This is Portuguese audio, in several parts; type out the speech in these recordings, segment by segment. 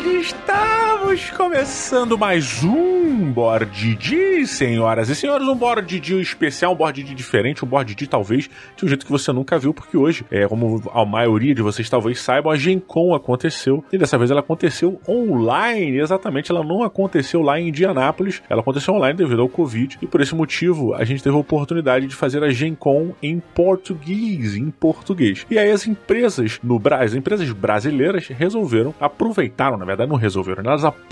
dia, comunidade! Estamos começando mais um Board D, senhoras e senhores. Um Board D especial, um Board D diferente, um Board D talvez de um jeito que você nunca viu, porque hoje, é, como a maioria de vocês talvez saibam, a Gen Con aconteceu e dessa vez ela aconteceu online. Exatamente, ela não aconteceu lá em Indianápolis, ela aconteceu online devido ao Covid e por esse motivo a gente teve a oportunidade de fazer a Gen Con em português, em português. E aí as empresas no Brasil, as empresas brasileiras resolveram, aproveitaram, na verdade não resolveram, elas aproveitaram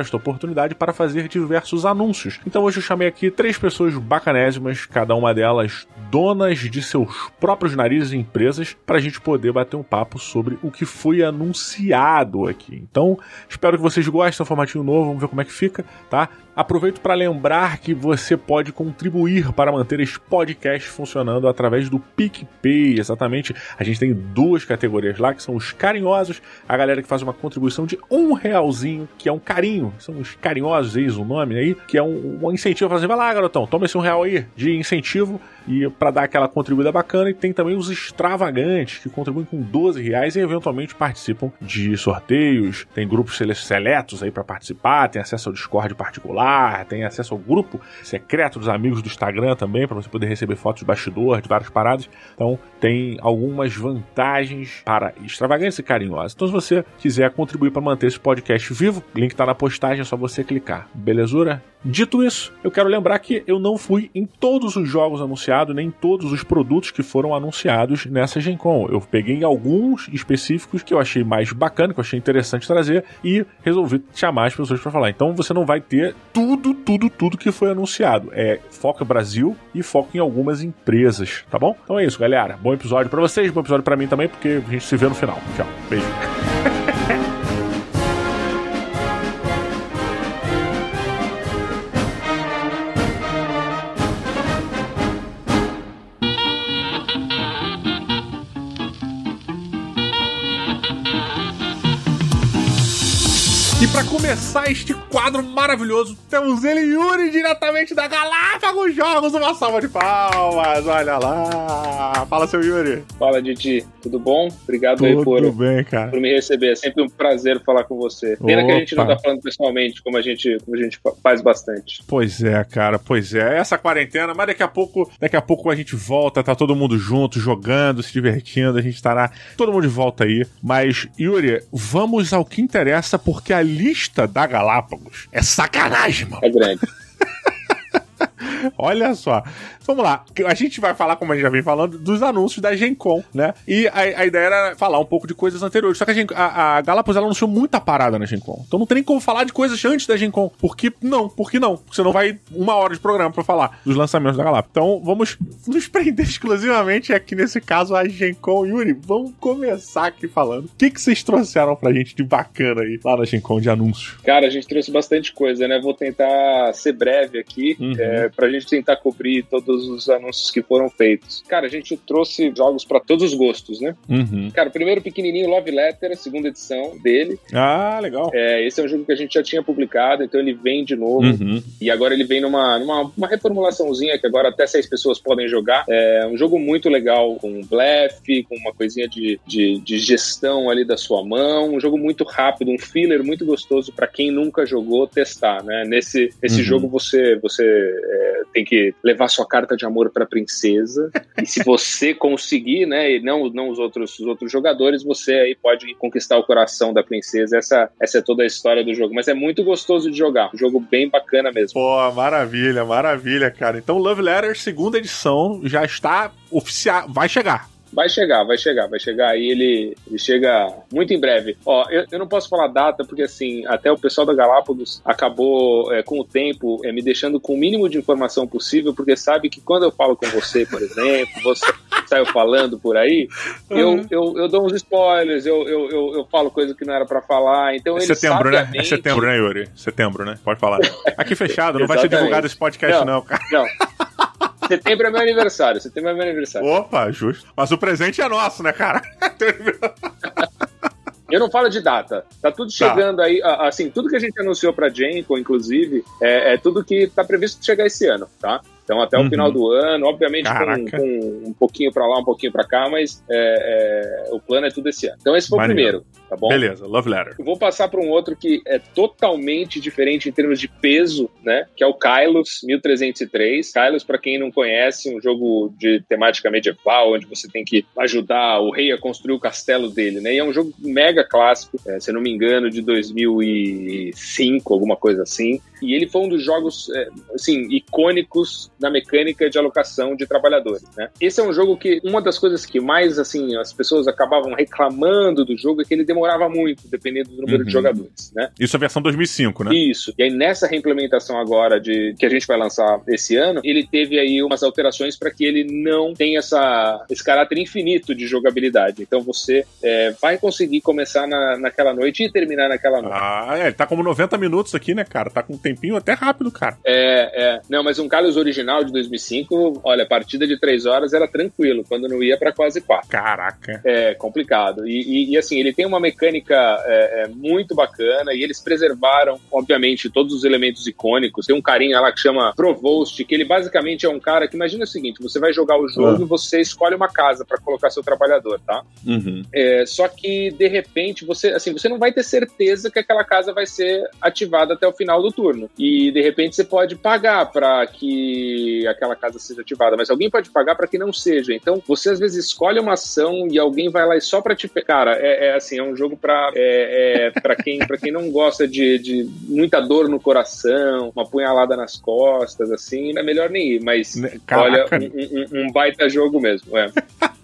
esta oportunidade para fazer diversos anúncios. Então hoje eu chamei aqui três pessoas bacanésimas, cada uma delas donas de seus próprios narizes e empresas, para a gente poder bater um papo sobre o que foi anunciado aqui. Então, espero que vocês gostem do formatinho novo, vamos ver como é que fica, tá? Aproveito para lembrar que você pode contribuir para manter esse podcast funcionando através do PicPay. Exatamente, a gente tem duas categorias lá, que são os carinhosos, a galera que faz uma contribuição de um realzinho, que é um carinho, são os carinhosos, eis o nome aí, que é um, um incentivo, fazer, vai lá garotão, toma esse um real aí de incentivo e para dar aquela contribuída bacana. E tem também os extravagantes, que contribuem com 12 reais e eventualmente participam de sorteios, tem grupos seletos aí para participar, tem acesso ao Discord particular, tem acesso ao grupo secreto dos amigos do Instagram também, para você poder receber fotos de bastidor, de várias paradas. Então tem algumas vantagens para extravagantes e carinhosas. Então se você quiser contribuir para manter esse podcast vivo, link está na postagem, é só você clicar. Belezura? Dito isso, eu quero lembrar que eu não fui em todos os jogos anunciados, nem em todos os produtos que foram anunciados nessa Gen Con. Eu peguei alguns específicos que eu achei mais bacana, que eu achei interessante trazer e resolvi chamar as pessoas para falar. Então você não vai ter tudo, tudo, tudo que foi anunciado. É foco Brasil e foco em algumas empresas, tá bom? Então é isso, galera. Bom episódio para vocês, bom episódio para mim também, porque a gente se vê no final. Tchau. Beijo. começar este quadro maravilhoso, temos ele, Yuri, diretamente da Galápagos Jogos. Uma salva de palmas, olha lá. Fala, seu Yuri. Fala, Didi. Tudo bom? Obrigado Tudo aí por, bem, cara. por me receber. É sempre um prazer falar com você. Pena que a gente não Opa. tá falando pessoalmente, como a gente, como a gente faz bastante. Pois é, cara, pois é. Essa quarentena, mas daqui a pouco, daqui a pouco a gente volta, tá todo mundo junto, jogando, se divertindo, a gente estará todo mundo de volta aí. Mas, Yuri, vamos ao que interessa, porque a lista da Galápagos é sacanagem, mano. É grande. Olha só. Vamos lá. A gente vai falar, como a gente já vem falando, dos anúncios da Gen Con, né? E a, a ideia era falar um pouco de coisas anteriores. Só que a, Gen, a, a Galápagos ela anunciou muita parada na Gen Con. Então não tem nem como falar de coisas antes da Gen Con. Por que não? Por que não? Porque você não vai uma hora de programa pra falar dos lançamentos da Galápagos. Então vamos nos prender exclusivamente aqui nesse caso a Gen Con. Yuri, vamos começar aqui falando. O que, que vocês trouxeram pra gente de bacana aí lá na Gen Con de anúncios? Cara, a gente trouxe bastante coisa, né? Vou tentar ser breve aqui, Uhum. é, pra gente tentar cobrir todos os anúncios que foram feitos. Cara, a gente trouxe jogos pra todos os gostos, né? Uhum. Cara, o primeiro pequenininho, Love Letter, a segunda edição dele. Ah, legal. É, esse é um jogo que a gente já tinha publicado, então ele vem de novo. Uhum. E agora ele vem numa, numa uma reformulaçãozinha que agora até seis pessoas podem jogar. É um jogo muito legal, com blefe, com uma coisinha de, de, de gestão ali da sua mão. Um jogo muito rápido, um filler muito gostoso para quem nunca jogou testar, né? Nesse, nesse Uhum. jogo você, você é, tem que levar sua carta de amor pra princesa. e se você conseguir, né, e não, não os, outros, os outros jogadores, você aí pode conquistar o coração da princesa. Essa, essa é toda a história do jogo. Mas é muito gostoso de jogar. Um jogo bem bacana mesmo. Pô, maravilha, maravilha, cara. Então, Love Letter, segunda edição, já está oficial. Vai chegar. Vai chegar, vai chegar, vai chegar aí, ele, ele chega muito em breve. Ó, eu, eu não posso falar data, porque assim, até o pessoal da Galápagos acabou, é, com o tempo, é, me deixando com o mínimo de informação possível, porque sabe que quando eu falo com você, por exemplo, você saiu falando por aí, eu, Uhum. eu, eu dou uns spoilers, eu, eu, eu, eu falo coisa que não era pra falar, então É ele setembro, né? É sabiamente- setembro, né, Yuri? Setembro, né? Pode falar. Aqui fechado, não vai ser divulgado esse podcast, não, Não. cara. Não. Setembro é meu aniversário, setembro é meu aniversário. Opa, justo. Mas o presente é nosso, né, cara? Eu não falo de data. Tá tudo chegando aí. a- Assim, tudo que a gente anunciou pra Genco, inclusive, é, é tudo que tá previsto chegar esse ano, tá? Então, até Uhum. o final do ano, obviamente, com, com um pouquinho pra lá, um pouquinho pra cá, mas é, é, o plano é tudo esse ano. Então, esse foi Maneiro. o primeiro. Tá bom? Beleza, Love Letter. Eu vou passar para um outro que é totalmente diferente em termos de peso, né? Que é o Kylos 1303. Kylos, para quem não conhece, um jogo de temática medieval, onde você tem que ajudar o rei a construir o castelo dele, né? E é um jogo mega clássico, é, se não me engano, de 2005, alguma coisa assim. E ele foi um dos jogos, é, assim, icônicos na mecânica de alocação de trabalhadores, né? Esse é um jogo que uma das coisas que mais, assim, as pessoas acabavam reclamando do jogo é que ele demorava muito, dependendo do número uhum. de jogadores, né? Isso é a versão 2005, né? Isso. E aí nessa reimplementação agora de que a gente vai lançar esse ano, ele teve aí umas alterações para que ele não tenha essa, esse caráter infinito de jogabilidade. Então você é, vai conseguir começar na, naquela noite e terminar naquela noite. Ah, é, ele tá como 90 minutos aqui, né, cara? Tá com um tempinho até rápido, cara. É, é. Não, mas um Carlos original de 2005, olha, partida de 3 horas era tranquilo, quando não ia para quase 4. Caraca. É, complicado. E, e, e, assim, ele tem uma mecânica é, é, muito bacana e eles preservaram, obviamente, todos os elementos icônicos. Tem um carinha lá que chama Provost, que ele basicamente é um cara que imagina o seguinte: você vai jogar o jogo ah. e você escolhe uma casa para colocar seu trabalhador, tá? Uhum. É, só que de repente você, assim, você não vai ter certeza que aquela casa vai ser ativada até o final do turno. E de repente você pode pagar para que aquela casa seja ativada, mas alguém pode pagar para que não seja. Então você às vezes escolhe uma ação e alguém vai lá e só para te, cara, é, é, assim, é um jogo para é, é para quem para quem não gosta de, de muita dor no coração, uma punhalada nas costas, assim, é melhor nem ir. Mas Caraca. olha, um, um, um baita jogo mesmo. É.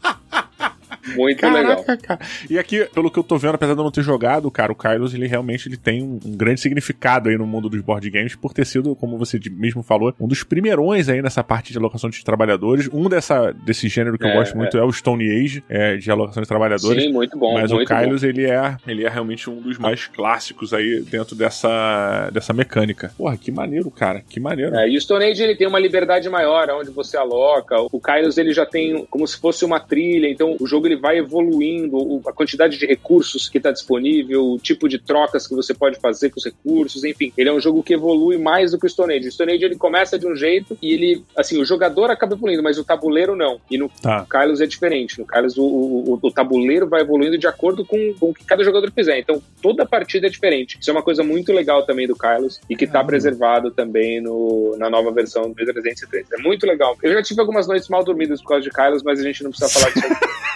Muito Caraca, legal. Cara. E aqui, pelo que eu tô vendo, apesar de eu não ter jogado, cara, o Carlos, ele realmente ele tem um, um, grande significado aí no mundo dos board games por ter sido, como você mesmo falou, um dos primeirões aí nessa parte de alocação de trabalhadores. Um dessa, desse gênero que é, eu gosto muito é. é. o Stone Age, é, de alocação de trabalhadores. Sim, muito bom. Mas muito o Carlos, ele é, ele é realmente um dos mais clássicos aí dentro dessa, dessa mecânica. Porra, que maneiro, cara. Que maneiro. É, e o Stone Age, ele tem uma liberdade maior onde você aloca. O Carlos, ele já tem como se fosse uma trilha, então o jogo ele vai evoluindo, a quantidade de recursos que está disponível, o tipo de trocas que você pode fazer com os recursos, enfim, ele é um jogo que evolui mais do que o Stone Age. O Stone Age ele começa de um jeito e ele, assim, o jogador acaba evoluindo, mas o tabuleiro não. E no tá. Carlos é diferente. No Carlos o, o, o, tabuleiro vai evoluindo de acordo com, com o que cada jogador fizer. Então toda partida é diferente. Isso é uma coisa muito legal também do Carlos e que está preservado também no, na nova versão do 303. É muito legal. Eu já tive algumas noites mal dormidas por causa de Carlos, mas a gente não precisa falar disso.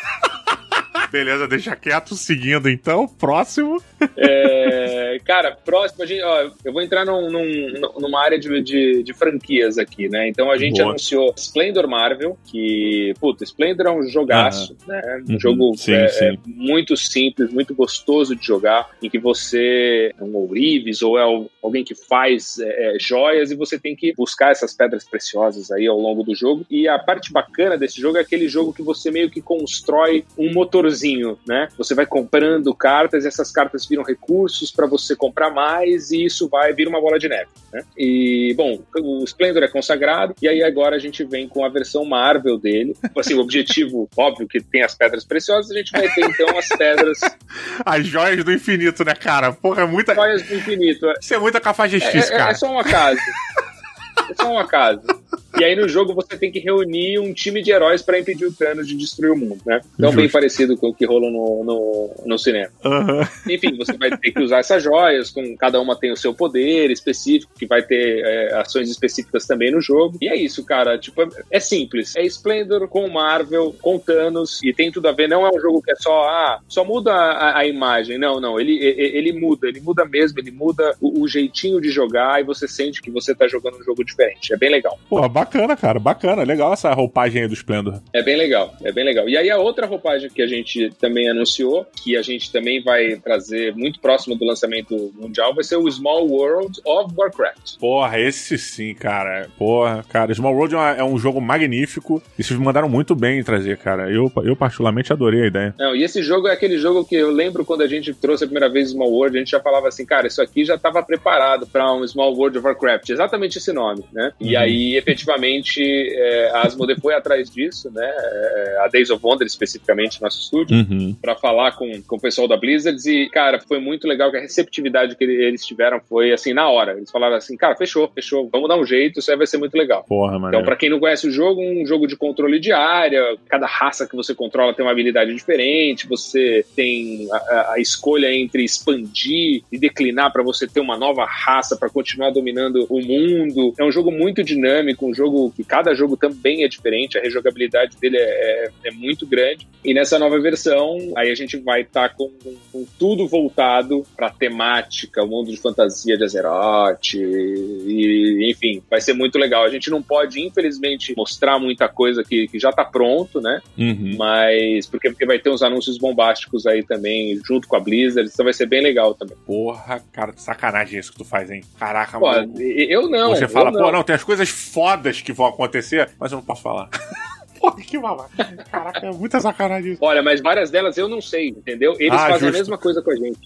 Beleza, deixa quieto, seguindo então. Próximo. É, cara, próximo, a gente, ó, eu vou entrar num, num, numa área de, de, de, franquias aqui, né? Então a gente Boa. anunciou Splendor Marvel, que, puta, Splendor é um jogaço, ah. né? Um uhum. jogo sim, é, sim. É muito simples, muito gostoso de jogar, em que você é um ourives ou é alguém que faz é, é, joias e você tem que buscar essas pedras preciosas aí ao longo do jogo. E a parte bacana desse jogo é aquele jogo que você meio que constrói um motorzinho né? Você vai comprando cartas e essas cartas viram recursos para você comprar mais e isso vai vir uma bola de neve, né? E, bom, o Splendor é consagrado e aí agora a gente vem com a versão Marvel dele. Assim, o objetivo, óbvio que tem as pedras preciosas, a gente vai ter então as pedras... as joias do infinito, né, cara? Porra, é muita... Joias do infinito. É. Isso é muita cafajestice, é, é, cara. É só uma casa. é só uma casa. E aí no jogo você tem que reunir um time de heróis para impedir o Thanos de destruir o mundo, né? Então, bem parecido com o que rolou no, no, no cinema. Uhum. Enfim, você vai ter que usar essas joias, com cada uma tem o seu poder específico, que vai ter é, ações específicas também no jogo. E é isso, cara. Tipo, é simples. É Splendor com Marvel, com Thanos, e tem tudo a ver. Não é um jogo que é só, ah, só muda a, a imagem. Não, não. Ele, ele, ele, muda, ele muda mesmo, ele muda o, o, jeitinho de jogar e você sente que você tá jogando um jogo diferente. É bem legal. Pô, bacana, cara, bacana. Legal essa roupagem aí do Splendor. É bem legal, é bem legal. E aí a outra roupagem que a gente também anunciou, que a gente também vai trazer muito próximo do lançamento mundial, vai ser o Small World of Warcraft. Porra, esse sim, cara. Porra, cara, Small World é um jogo magnífico e vocês mandaram muito bem em trazer, cara. Eu, eu particularmente adorei a ideia. Não, e esse jogo é aquele jogo que eu lembro quando a gente trouxe a primeira vez Small World, a gente já falava assim, cara, isso aqui já estava preparado para um Small World of Warcraft. Exatamente esse nome, né? Uhum. E aí, efetivamente, efetivamente é, a Asmodee foi atrás disso, né? É, a Days of Wonder, especificamente, nosso estúdio, Uhum. para falar com, com o pessoal da Blizzard. E, cara, foi muito legal que a receptividade que eles tiveram foi assim, na hora. Eles falaram assim, cara, fechou, fechou, vamos dar um jeito, isso aí vai ser muito legal. Porra, mano. Então, pra quem não conhece o jogo, um jogo de controle de área, cada raça que você controla tem uma habilidade diferente, você tem a, a- escolha entre expandir e declinar pra você ter uma nova raça pra continuar dominando o mundo. É um jogo muito dinâmico, um jogo que cada jogo também é diferente, a rejogabilidade dele é, é- é muito grande. E nessa nova versão, aí a gente vai estar com, com- com tudo voltado pra temática, o mundo de fantasia de Azeroth, e enfim, vai ser muito legal. A gente não pode, infelizmente, mostrar muita coisa que, que já tá pronto, né? Uhum. Mas porque, porque vai ter uns anúncios bombásticos aí também, junto com a Blizzard, então vai ser bem legal também. Porra, cara, sacanagem isso que tu faz, hein? Caraca, Pô, mano. eu não. Você fala, não. pô, não, tem as coisas fodas que vão acontecer, mas eu não posso falar. Porra, que babaca. Caraca, é muita sacanagem isso. Olha, mas várias delas eu não sei, entendeu? Eles Ah, fazem justo. a mesma coisa com a gente.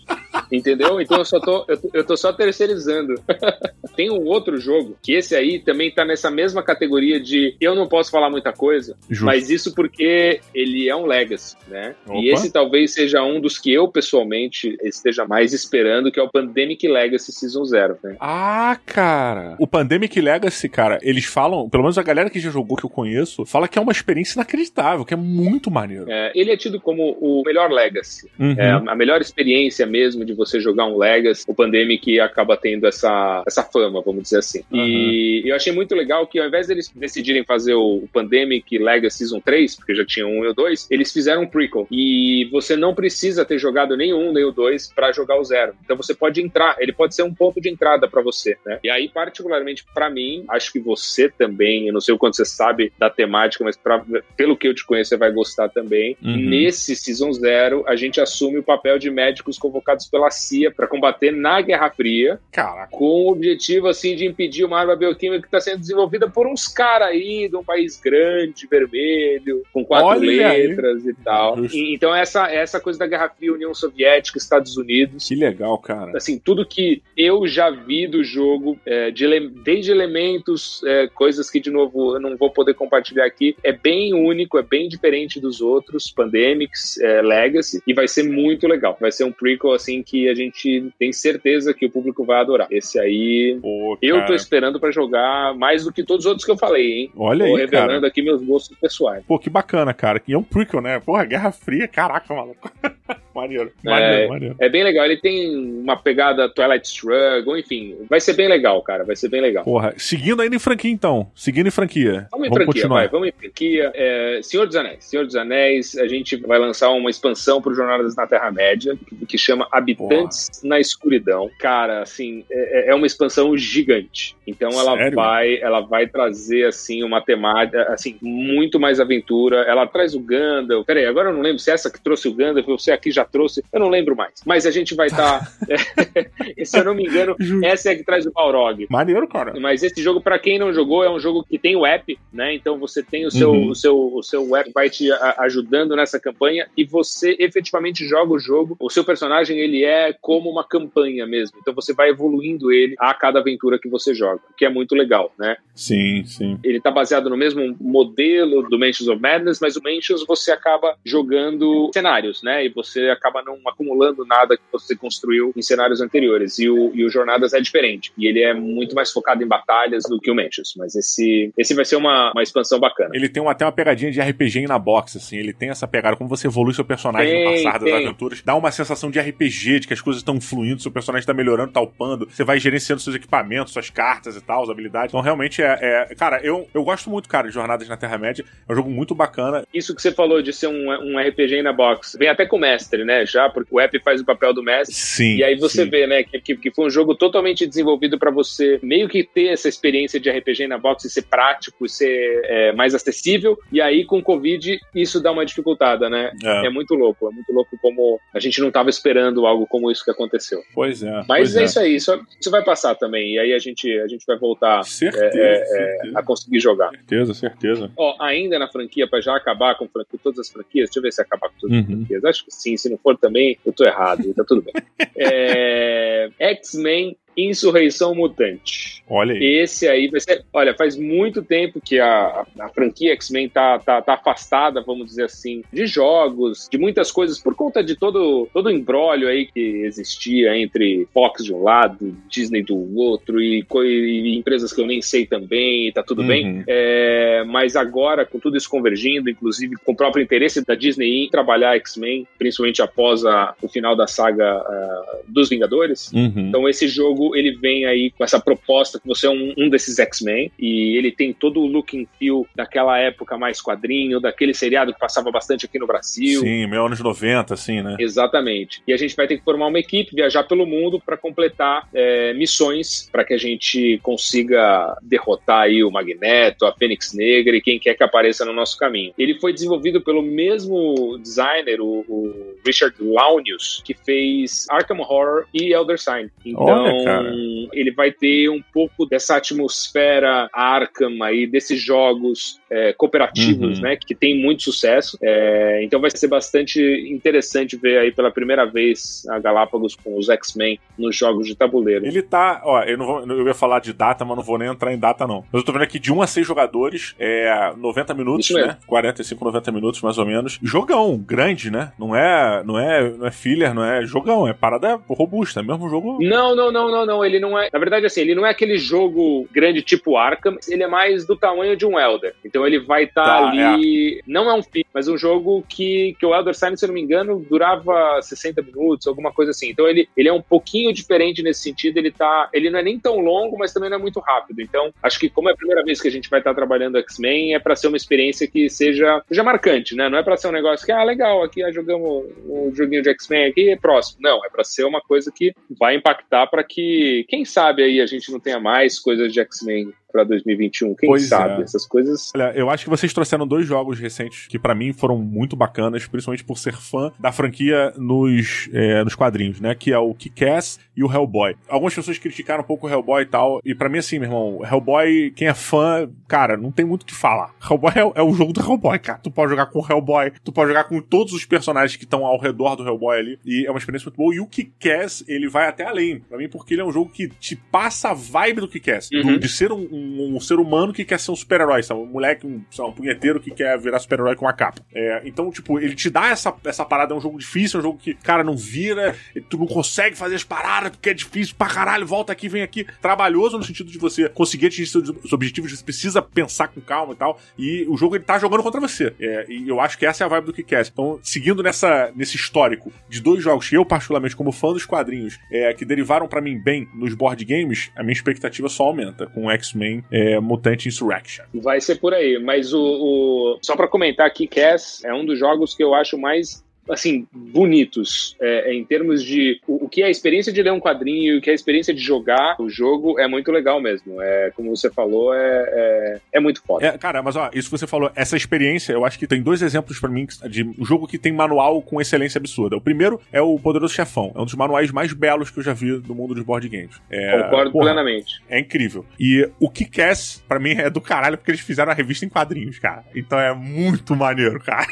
Entendeu? Então eu só tô, eu, tô- eu tô só terceirizando. Tem um outro jogo que esse aí também tá nessa mesma categoria de eu não posso falar muita coisa, Justo. mas isso porque ele é um legacy, né? Opa. E esse talvez seja um dos que eu pessoalmente esteja mais esperando, que é o Pandemic Legacy Season Zero, né? Ah, cara. O Pandemic Legacy, cara, eles falam, pelo menos a galera que já jogou que eu conheço, fala que é uma experiência inacreditável, que é muito maneiro. É, ele é tido como o melhor Legacy. Uhum. É, a melhor experiência mesmo de você jogar um Legacy, o Pandemic acaba tendo essa, essa fama, vamos dizer assim. E eu achei muito legal que ao invés deles decidirem fazer o Pandemic Legacy Season 3, porque já tinha um e o 2, eles fizeram um prequel. E você não precisa ter jogado nenhum nem o 2 para jogar o zero. Então você pode entrar, ele pode ser um ponto de entrada para você, né? E aí, particularmente para mim, acho que você também, eu não sei o quanto você sabe da temática, mas pra, pelo que eu te conheço, você vai gostar também. Uhum. Nesse Season Zero, a gente assume o papel de médicos convocados pela CIA para combater na Guerra Fria, Caraca. com o objetivo assim de impedir uma arma bioquímica que está sendo desenvolvida por uns caras aí de um país grande, vermelho, com quatro Olha aí. letras e tal. E- então essa essa coisa da Guerra Fria, União Soviética, Estados Unidos, Que legal, cara. assim, tudo que eu já vi do jogo, é, de desde elementos, é, coisas que, de novo, eu não vou poder compartilhar aqui, é bem único, é bem diferente dos outros, Pandemics, é, Legacy, e vai ser muito legal. Vai ser um prequel, assim, que a gente tem certeza que o público vai adorar. Esse aí, Pô, eu tô esperando pra jogar mais do que todos os outros que eu falei, hein? Olha Tô aí, revelando cara. aqui meus gostos pessoais. Pô, que bacana, cara. E é um prequel, né? Porra, Guerra Fria. Caraca, maluco. maneiro. Maneiro, É. maneiro. É bem legal, ele tem uma pegada Twilight Struggle, enfim, vai ser bem legal, cara, vai ser bem legal. Porra, seguindo ainda em franquia, então. Seguindo em franquia. Vamos em franquia, continuar. vai, vamos em franquia. É, Senhor dos Anéis. Senhor dos Anéis, a gente vai lançar uma expansão pro Jornadas na Terra-média, que, chama Habitantes na Escuridão. Cara, assim, é, é uma expansão gigante. Então ela Sério? vai, ela vai trazer, assim, uma temática, assim, muito mais aventura. Ela traz o Gandalf. Peraí, agora eu não lembro se essa que trouxe o Gandalf, ou se aqui já trouxe, eu não lembro mais. Mas a gente vai estar, se eu não me engano, essa é a que traz o Balrog. Maneiro, cara. Mas esse jogo, pra quem não jogou, é um jogo que tem o app, né? Então você tem o seu, Uhum. o seu, o seu app vai te ajudando nessa campanha e você efetivamente joga o jogo. O seu personagem ele é como uma campanha mesmo. Então você vai evoluindo ele a cada aventura que você joga, que é muito legal, né? Sim, sim. Ele tá baseado no mesmo modelo do Mansions of Madness, mas o Mansions você acaba jogando cenários, né? E você acaba não acumulando nada que você construiu em cenários anteriores. E o, e o Jornadas é diferente. E ele é muito mais focado em batalhas do que o Mansions. Mas esse, esse vai ser uma, uma expansão bacana. Ele tem uma- até uma pegadinha de RPG na box, assim. Ele tem essa pegada, como você evolui seu personagem no Tem, passar das aventuras. Dá uma sensação de RPG, de que as coisas estão fluindo, seu personagem tá melhorando, tá upando. Você vai gerenciando seus equipamentos, suas cartas e tal, as habilidades. Então, realmente, é. é- cara, eu, eu gosto muito, cara, de Jornadas na Terra-média. É um jogo muito bacana. Isso que você falou de ser um, um RPG na box, vem até com o mestre, né? Já, porque o app faz o papel do mestre. Sim. E aí você sim. vê, né, que, que, que foi um jogo totalmente desenvolvido para você meio que ter essa experiência de RPG na box e ser prático, e ser é, mais acessível. E aí com o Covid isso dá uma dificultada, né? É, É muito louco, é muito louco como a gente não estava esperando algo como isso que aconteceu. Pois é. Mas pois é, isso aí, isso, isso vai passar também. E aí a gente, a gente vai voltar Certeza, é, é, certeza. a conseguir jogar. Certeza, certeza. Ó, ainda na franquia, para já acabar com, fran- com todas as franquias, deixa eu ver se acabar com todas as Uhum. franquias. Acho que sim, se não for também, eu tô errado, tá tudo bem. É, X-Men Insurreição Mutante. Olha aí. Esse aí vai ser. Olha, faz muito tempo que a, a franquia X-Men tá, tá, tá afastada, vamos dizer assim, de jogos, de muitas coisas, por conta de todo, todo o embrólio aí que existia entre Fox de um lado, Disney do outro, e, e empresas que eu nem sei também, e tá tudo uhum. bem. É, mas agora, com tudo isso convergindo, inclusive com o próprio interesse da Disney em trabalhar X-Men, principalmente após a, o final da saga uh, dos Vingadores. Uhum. Então, esse jogo ele vem aí com essa proposta que você é um, um desses X-Men e ele tem todo o look and feel daquela época mais quadrinho, daquele seriado que passava bastante aqui no Brasil. Sim, meio anos 90, assim, né? Exatamente. E a gente vai ter que formar uma equipe, viajar pelo mundo para completar é, missões para que a gente consiga derrotar aí o Magneto, a Fênix Negra e quem quer que apareça no nosso caminho. Ele foi desenvolvido pelo mesmo designer, o, o Richard Launius, que fez Arkham Horror e Elder Sign. Então, Olha, ele vai ter um pouco dessa atmosfera Arkham aí, desses jogos é, cooperativos, uhum. né, que tem muito sucesso. É, então vai ser bastante interessante ver aí pela primeira vez a Galápagos com os X-Men nos jogos de tabuleiro. Ele tá, ó, eu não vou, eu ia falar de data, mas não vou nem entrar em data não. Mas eu tô vendo aqui de 1 a 6 jogadores, é 90 minutos, né? 45, 90 minutos mais ou menos. Jogão, grande, né? Não é, não é, não é filler, não é jogão, é parada robusta, é mesmo jogo. Não, não, não, não, não, ele não é, na verdade assim, ele não é aquele jogo grande tipo Arkham, ele é mais do tamanho de um Elder. Então ele vai estar tá tá, ali, é. não é um filler, mas um jogo que, que o Elder Sign, se eu não me engano, durava 60 minutos, alguma coisa assim. Então ele, ele é um pouquinho diferente nesse sentido, ele tá, ele não é nem tão longo, mas também não é muito rápido. Então, acho que como é a primeira vez que a gente vai estar trabalhando X-Men, é para ser uma experiência que seja, seja marcante, né? Não é para ser um negócio que, ah, legal, aqui ah, jogamos um joguinho de X-Men aqui, é próximo. Não, é para ser uma coisa que vai impactar para que, quem sabe aí a gente não tenha mais coisas de X-Men para 2021. Quem pois sabe? É. Essas coisas. Olha, eu acho que vocês trouxeram dois jogos recentes que para mim foram muito bacanas, principalmente por ser fã da franquia nos, é, nos quadrinhos, né? Que é o Kick-Ass e o Hellboy. Algumas pessoas criticaram um pouco o Hellboy e tal, e para mim, assim, meu irmão, Hellboy, quem é fã, cara, não tem muito o que falar. Hellboy é, é o jogo do Hellboy, cara. Tu pode jogar com o Hellboy, tu pode jogar com todos os personagens que estão ao redor do Hellboy ali, e é uma experiência muito boa. E o Kick-Ass, ele vai até além, para mim, porque ele é um jogo que te passa a vibe do Kick-Ass, uhum. de ser um, um um, ser humano que quer ser um super-herói, sabe? Um moleque, um, um punheteiro que quer virar super-herói com uma capa. É, então, tipo, ele te dá essa, essa parada, é um jogo difícil, é um jogo que, cara, não vira, tu não consegue fazer as paradas porque é difícil pra caralho, volta aqui, vem aqui. Trabalhoso no sentido de você conseguir atingir seus, objetivos, você precisa pensar com calma e tal. E o jogo ele tá jogando contra você. É, e eu acho que essa é a vibe do Kick-Ass. Então, seguindo nessa, nesse histórico de dois jogos que eu, particularmente, como fã dos quadrinhos, é, que derivaram para mim bem nos board games, a minha expectativa só aumenta com X-Men é, Mutante Insurrection. Vai ser por aí, mas o, o... só para comentar aqui, Cass é um dos jogos que eu acho mais assim, bonitos é, é, em termos de o, o, que é a experiência de ler um quadrinho, o que é a experiência de jogar o jogo é muito legal mesmo. É, como você falou, é, é, é muito foda. É, cara, mas ó, isso que você falou, essa experiência, eu acho que tem dois exemplos para mim de um jogo que tem manual com excelência absurda. O primeiro é o Poderoso Chefão, é um dos manuais mais belos que eu já vi do mundo dos board games. É, Concordo porra, plenamente. É incrível. E o Kick-Ass, pra mim, é do caralho porque eles fizeram a revista em quadrinhos, cara. Então é muito maneiro, cara.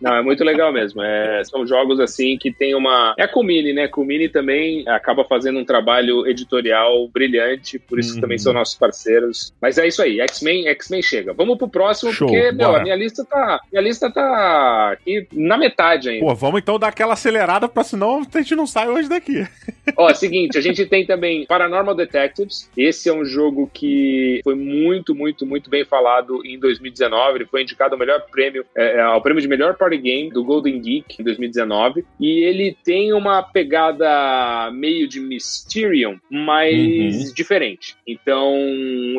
Não, é muito legal mesmo. É, são jogos assim que tem uma. É a Kumini, né? Kumini também acaba fazendo um trabalho editorial brilhante, por isso uhum. também são nossos parceiros. Mas é isso aí, X-Men, X-Men chega. Vamos pro próximo, Show, porque, meu, a minha lista tá. Minha lista tá aqui na metade ainda. Pô, vamos então dar aquela acelerada pra senão a gente não sai hoje daqui. Ó, seguinte, a gente tem também Paranormal Detectives. Esse é um jogo que foi muito, muito, muito bem falado em 2019. Ele foi indicado ao melhor prêmio, é, ao prêmio de melhor party game do Golden Geek em 2019. E ele tem uma pegada meio de Mysterium, mas uhum. diferente. Então,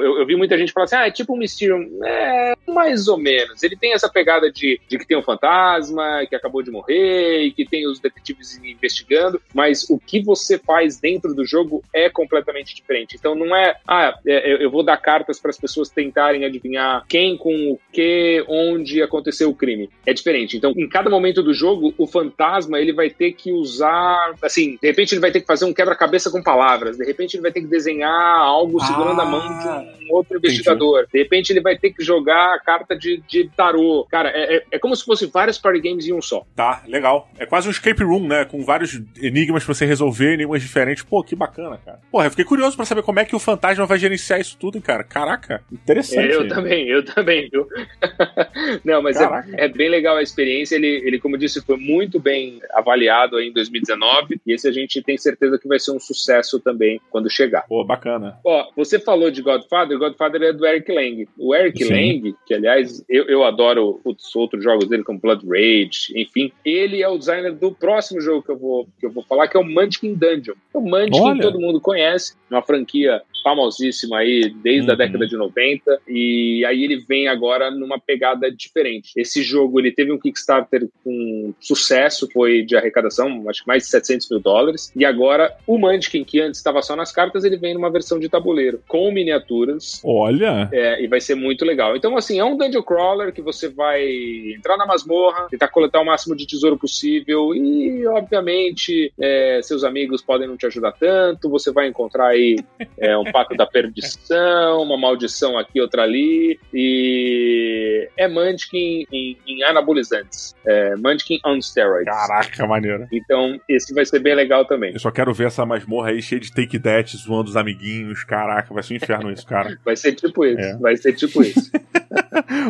eu, eu, vi muita gente falar assim: ah, é tipo um Mysterium. É, mais ou menos. Ele tem essa pegada de, de que tem um fantasma que acabou de morrer e que tem os detetives investigando, mas o que você faz dentro do jogo é completamente diferente. Então, não é, ah, é, eu vou dar cartas para as pessoas tentarem adivinhar quem com o que, onde aconteceu o crime. É diferente. Então, em cada momento do jogo, o fantasma ele vai ter que usar, assim, de repente ele vai ter que fazer um quebra-cabeça com palavras, de repente ele vai ter que desenhar algo segurando ah, a mão de um outro investigador, entendi. de repente ele vai ter que jogar a carta de, de tarô. Cara, é, é, é, como se fosse vários party games em um só. Tá, legal. É quase um escape room, né? Com vários enigmas pra você resolver, umas diferentes. Pô, que bacana, cara. Porra, eu fiquei curioso para saber como é que o fantasma vai gerenciar isso tudo, cara. Caraca, interessante. Eu também, eu também, viu? Não, mas é, é, bem legal a experiência. Ele, ele, como eu disse, foi muito bem avaliado aí em 2019. E esse a gente tem certeza que vai ser um sucesso também quando chegar. Pô, bacana. Ó, você falou de Godfather. Godfather é do Eric Lang. O Eric Sim. Lang, que aliás eu, eu adoro os outros jogos dele, como Blood Rage, enfim, ele é o designer do próximo jogo que eu vou, que eu vou falar, que é o Munchkin Dungeon. O Munchkin Olha. todo mundo conhece, uma franquia famosíssima aí desde uhum. a década de 90 e aí ele vem agora numa pegada diferente. Esse jogo ele teve um Kickstarter com sucesso, foi de arrecadação, acho que mais de 700 mil dólares e agora o Munchkin que antes estava só nas cartas ele vem numa versão de tabuleiro com miniaturas. Olha. É, e vai ser muito legal. Então assim é um dungeon crawler que você vai entrar na masmorra, tentar coletar o máximo de tesouro possível e obviamente é, seus amigos podem não te ajudar tanto. Você vai encontrar aí é, um pacto da perdição, uma maldição aqui, outra ali. E é Munchkin em, em anabolizantes. É Munchkin on steroids. Caraca, maneiro. Então, esse vai ser bem legal também. Eu só quero ver essa masmorra aí cheia de take that, zoando os amiguinhos. Caraca, vai ser um inferno isso, cara. vai ser tipo isso. É. Vai ser tipo isso.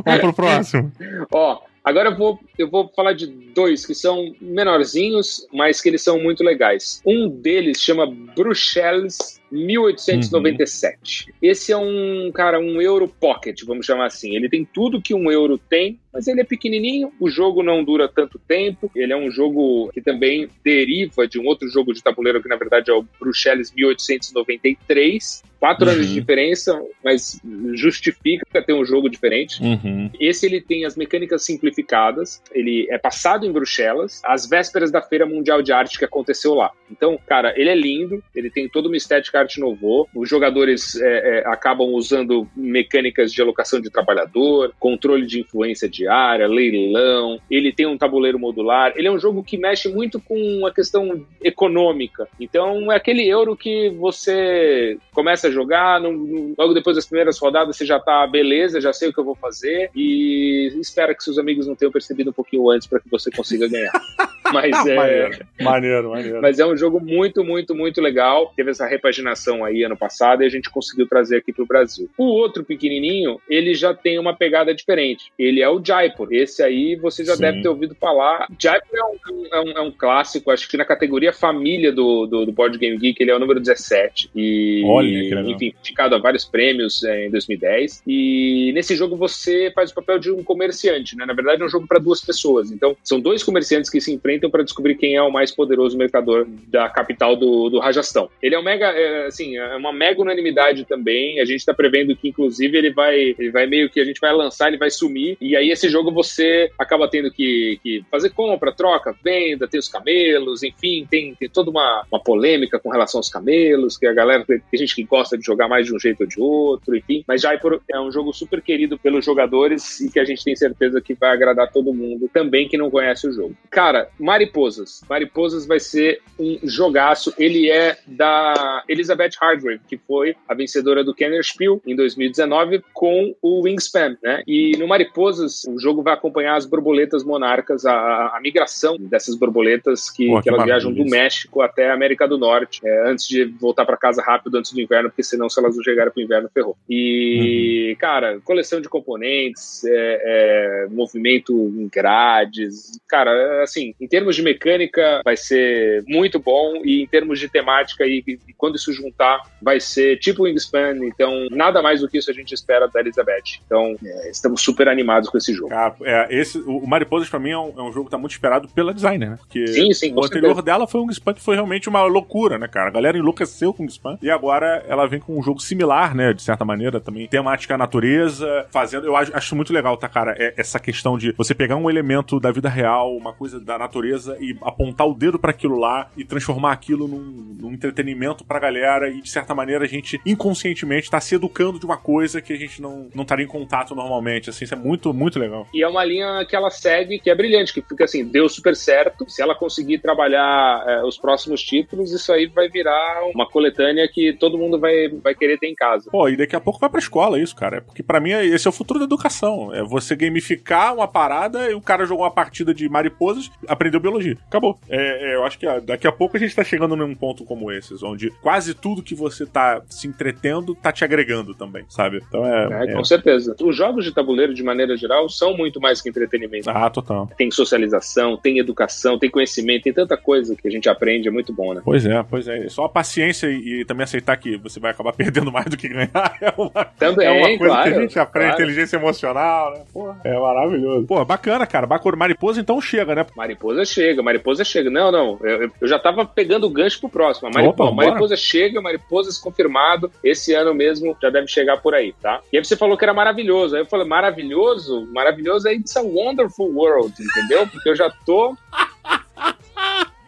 Vamos pro próximo. Ó, Agora eu vou, eu vou falar de dois que são menorzinhos, mas que eles são muito legais. Um deles chama Bruxelles 1897. Uhum. Esse é um, cara, um Euro Pocket, vamos chamar assim. Ele tem tudo que um euro tem, mas ele é pequenininho, o jogo não dura tanto tempo. Ele é um jogo que também deriva de um outro jogo de tabuleiro que na verdade é o Bruxelles 1893. Quatro uhum. anos de uhum. diferença, mas justifica ter um jogo diferente. Uhum. Esse ele tem as mecânicas simplificadas, ele é passado em Bruxelas, às vésperas da Feira Mundial de Arte que aconteceu lá. Então, cara, ele é lindo, ele tem toda uma estética arte nouveau. Os jogadores é, é, acabam usando mecânicas de alocação de trabalhador, controle de influência leilão. Ele tem um tabuleiro modular. Ele é um jogo que mexe muito com a questão econômica. Então, é aquele euro que você começa a jogar, logo depois das primeiras rodadas você já tá, beleza, já sei o que eu vou fazer e espera que seus amigos não tenham percebido um pouquinho antes para que você consiga ganhar. Mas é. maneiro, maneiro, maneiro. Mas é um jogo muito, muito, muito legal. Teve essa repaginação aí ano passado e a gente conseguiu trazer aqui pro Brasil. O outro pequenininho, ele já tem uma pegada diferente. Ele é o Jaipur. Esse aí você já Sim. deve ter ouvido falar. Jaipur é um, é um, é um, clássico, acho que na categoria família do, do, do, Board Game Geek, ele é o número 17. E, Olha, enfim, indicado a vários prêmios é, em 2010. E nesse jogo você faz o papel de um comerciante, né? Na verdade, é um jogo para duas pessoas. Então, são dois comerciantes que se enfrentam para descobrir quem é o mais poderoso mercador da capital do, do Rajastão. Ele é um mega, é, assim, é uma mega unanimidade também. A gente está prevendo que, inclusive, ele vai, ele vai meio que a gente vai lançar, ele vai sumir. E aí, esse jogo você acaba tendo que, que fazer compra, troca, venda, tem os camelos, enfim, tem, tem toda uma, uma polêmica com relação aos camelos, que a galera, tem gente que gosta de jogar mais de um jeito ou de outro, enfim. Mas Jaipur é um jogo super querido pelos jogadores e que a gente tem certeza que vai agradar todo mundo também que não conhece o jogo. Cara, Mariposas. Mariposas vai ser um jogaço. Ele é da Elizabeth Hargrave, que foi a vencedora do Kenner Spiel em 2019 com o Wingspan, né? E no Mariposas, o jogo vai acompanhar as borboletas monarcas, a, a migração dessas borboletas que, Pô, que, que elas viajam do México até a América do Norte, é, antes de voltar para casa rápido antes do inverno, porque senão se elas não chegarem pro inverno, ferrou. E, uhum. cara, coleção de componentes, é, é, movimento em grades, cara, assim, em termos de mecânica vai ser muito bom e em termos de temática e, e quando isso juntar vai ser tipo Wingspan, então nada mais do que isso a gente espera da Elizabeth. Então é, estamos super animados com esse jogo. Ah, é, esse, o Mariposas pra mim é um, é um, jogo que tá muito esperado pela designer, né? Porque sim, sim, o anterior certeza. dela foi um Wingspan que foi realmente uma loucura, né, cara? A galera enlouqueceu com o Wingspan e agora ela vem com um jogo similar, né, de certa maneira também, temática natureza, fazendo, eu acho, acho muito legal, tá, cara, é, essa questão de você pegar um elemento da vida real, uma coisa da natureza e apontar o dedo para aquilo lá e transformar aquilo num, num entretenimento pra galera e, de certa maneira, a gente inconscientemente tá se educando de uma coisa que a gente não, não estaria em contato normalmente. Assim, isso é muito, muito legal. E é uma linha que ela segue que é brilhante, que fica assim, deu super certo. Se ela conseguir trabalhar é, os próximos títulos, isso aí vai virar uma coletânea que todo mundo vai, vai querer ter em casa. Pô, e daqui a pouco vai pra escola isso, cara. Porque para mim esse é o futuro da educação. É você gamificar uma parada e o cara jogou uma partida de mariposas, aprendeu aprendeu biologia. Acabou. É, é, eu acho que ó, daqui a pouco a gente tá chegando num ponto como esses, onde quase tudo que você tá se entretendo tá te agregando também, sabe? Então é. é com certeza. Os jogos de tabuleiro, de maneira geral, são muito mais que entretenimento. Ah, total. Tem socialização, tem educação, tem conhecimento, tem tanta coisa que a gente aprende, é muito bom, né? Pois é, pois é. Só a paciência e, e também aceitar que você vai acabar perdendo mais do que ganhar é uma, também, é uma coisa claro, que a gente aprende, claro. inteligência emocional, né? Porra, é maravilhoso. Pô, bacana, cara. Bacana. Mariposa então chega, né? Mariposa chega, mariposa chega. Não, não. Eu, eu já tava pegando o gancho pro próximo. Mariposa, Opa, mariposa chega, mariposas confirmado. Esse ano mesmo já deve chegar por aí, tá? E aí você falou que era maravilhoso. Aí eu falei, maravilhoso? Maravilhoso é It's a Wonderful World, entendeu? Porque eu já tô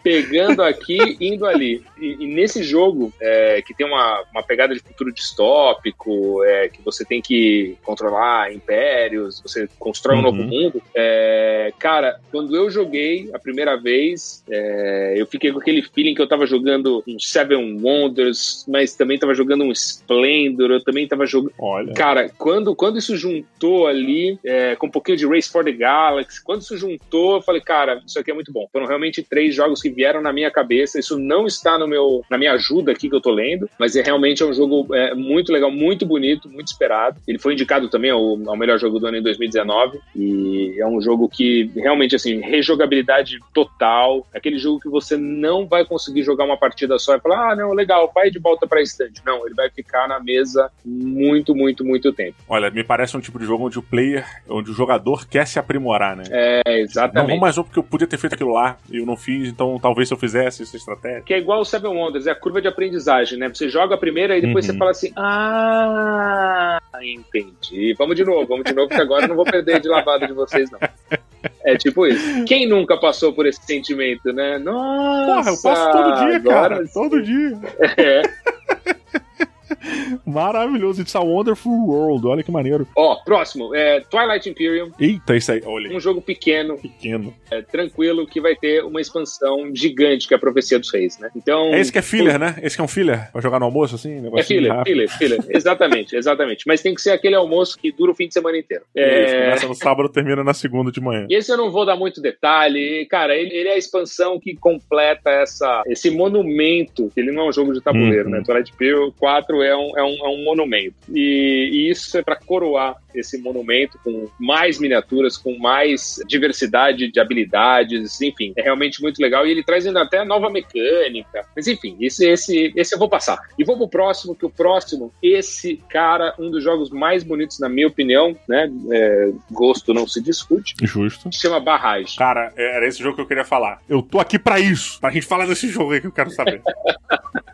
pegando aqui, indo ali. E, e nesse jogo, é, que tem uma, uma pegada de futuro distópico, é, que você tem que controlar impérios, você constrói um Uhum. novo mundo, é, cara, quando eu joguei a primeira vez, é, eu fiquei com aquele feeling que eu tava jogando um Seven Wonders, mas também tava jogando um Splendor, eu também tava jogando. Olha. Cara, quando, quando isso juntou ali, é, com um pouquinho de Race for the Galaxy, quando isso juntou, eu falei, cara, isso aqui é muito bom. Foram realmente três jogos que vieram na minha cabeça. Isso não está no meu, na minha ajuda aqui que eu tô lendo, mas é realmente é um jogo é, muito legal, muito bonito, muito esperado. Ele foi indicado também ao, ao melhor jogo do ano em 2019 e é um jogo que realmente assim rejogabilidade total. Aquele jogo que você não vai conseguir jogar uma partida só e falar, ah, não, legal, vai de volta para estante. Não, ele vai ficar na mesa muito, muito, muito tempo. Olha, me parece um tipo de jogo onde o player, onde o jogador quer se aprimorar, né? É, exatamente. não mais um porque eu podia ter feito aquilo lá e eu não fiz, então talvez se eu fizesse essa estratégia. Que é igual o Seven Wonders, é a curva de aprendizagem, né? Você joga a primeira e depois Uhum. você fala assim: Ah, entendi. Vamos de novo, vamos de novo, porque agora eu não vou perder de lavada de vocês, não. É tipo isso. Quem nunca passou por esse sentimento, né? Nossa! Porra, eu passo todo dia, agora cara. Todo dia. É. Maravilhoso. It's a Wonderful World. Olha que maneiro. Ó, próximo, é Twilight Imperium, Eita, isso aí. Olha. um jogo pequeno, Pequeno. é, tranquilo, que vai ter uma expansão gigante, que é a Profecia dos Reis, né? Então. É esse que é filler, né? Esse que é um filler? Pra jogar no almoço, assim? É negocinho filler, filler, filler. Exatamente, exatamente. Mas tem que ser aquele almoço que dura o fim de semana inteiro. Isso, É, começa no sábado, termina na segunda de manhã. E esse eu não vou dar muito detalhe. Cara, ele, ele é a expansão que completa essa, esse monumento. Ele não é um jogo de tabuleiro, Uhum. né? Twilight Imperium 4 é um, é um, é um monumento. E, e isso é para coroar esse monumento com mais miniaturas, com mais diversidade de habilidades, enfim, é realmente muito legal. E ele traz ainda até nova mecânica. Mas enfim, esse, esse, esse eu vou passar. E vou pro próximo, que o próximo, esse cara, um dos jogos mais bonitos, na minha opinião, né? É, gosto não se discute Justo. se chama Barragem. Cara, é, era esse jogo que eu queria falar. Eu tô aqui pra isso. Pra gente falar desse jogo aí que eu quero saber.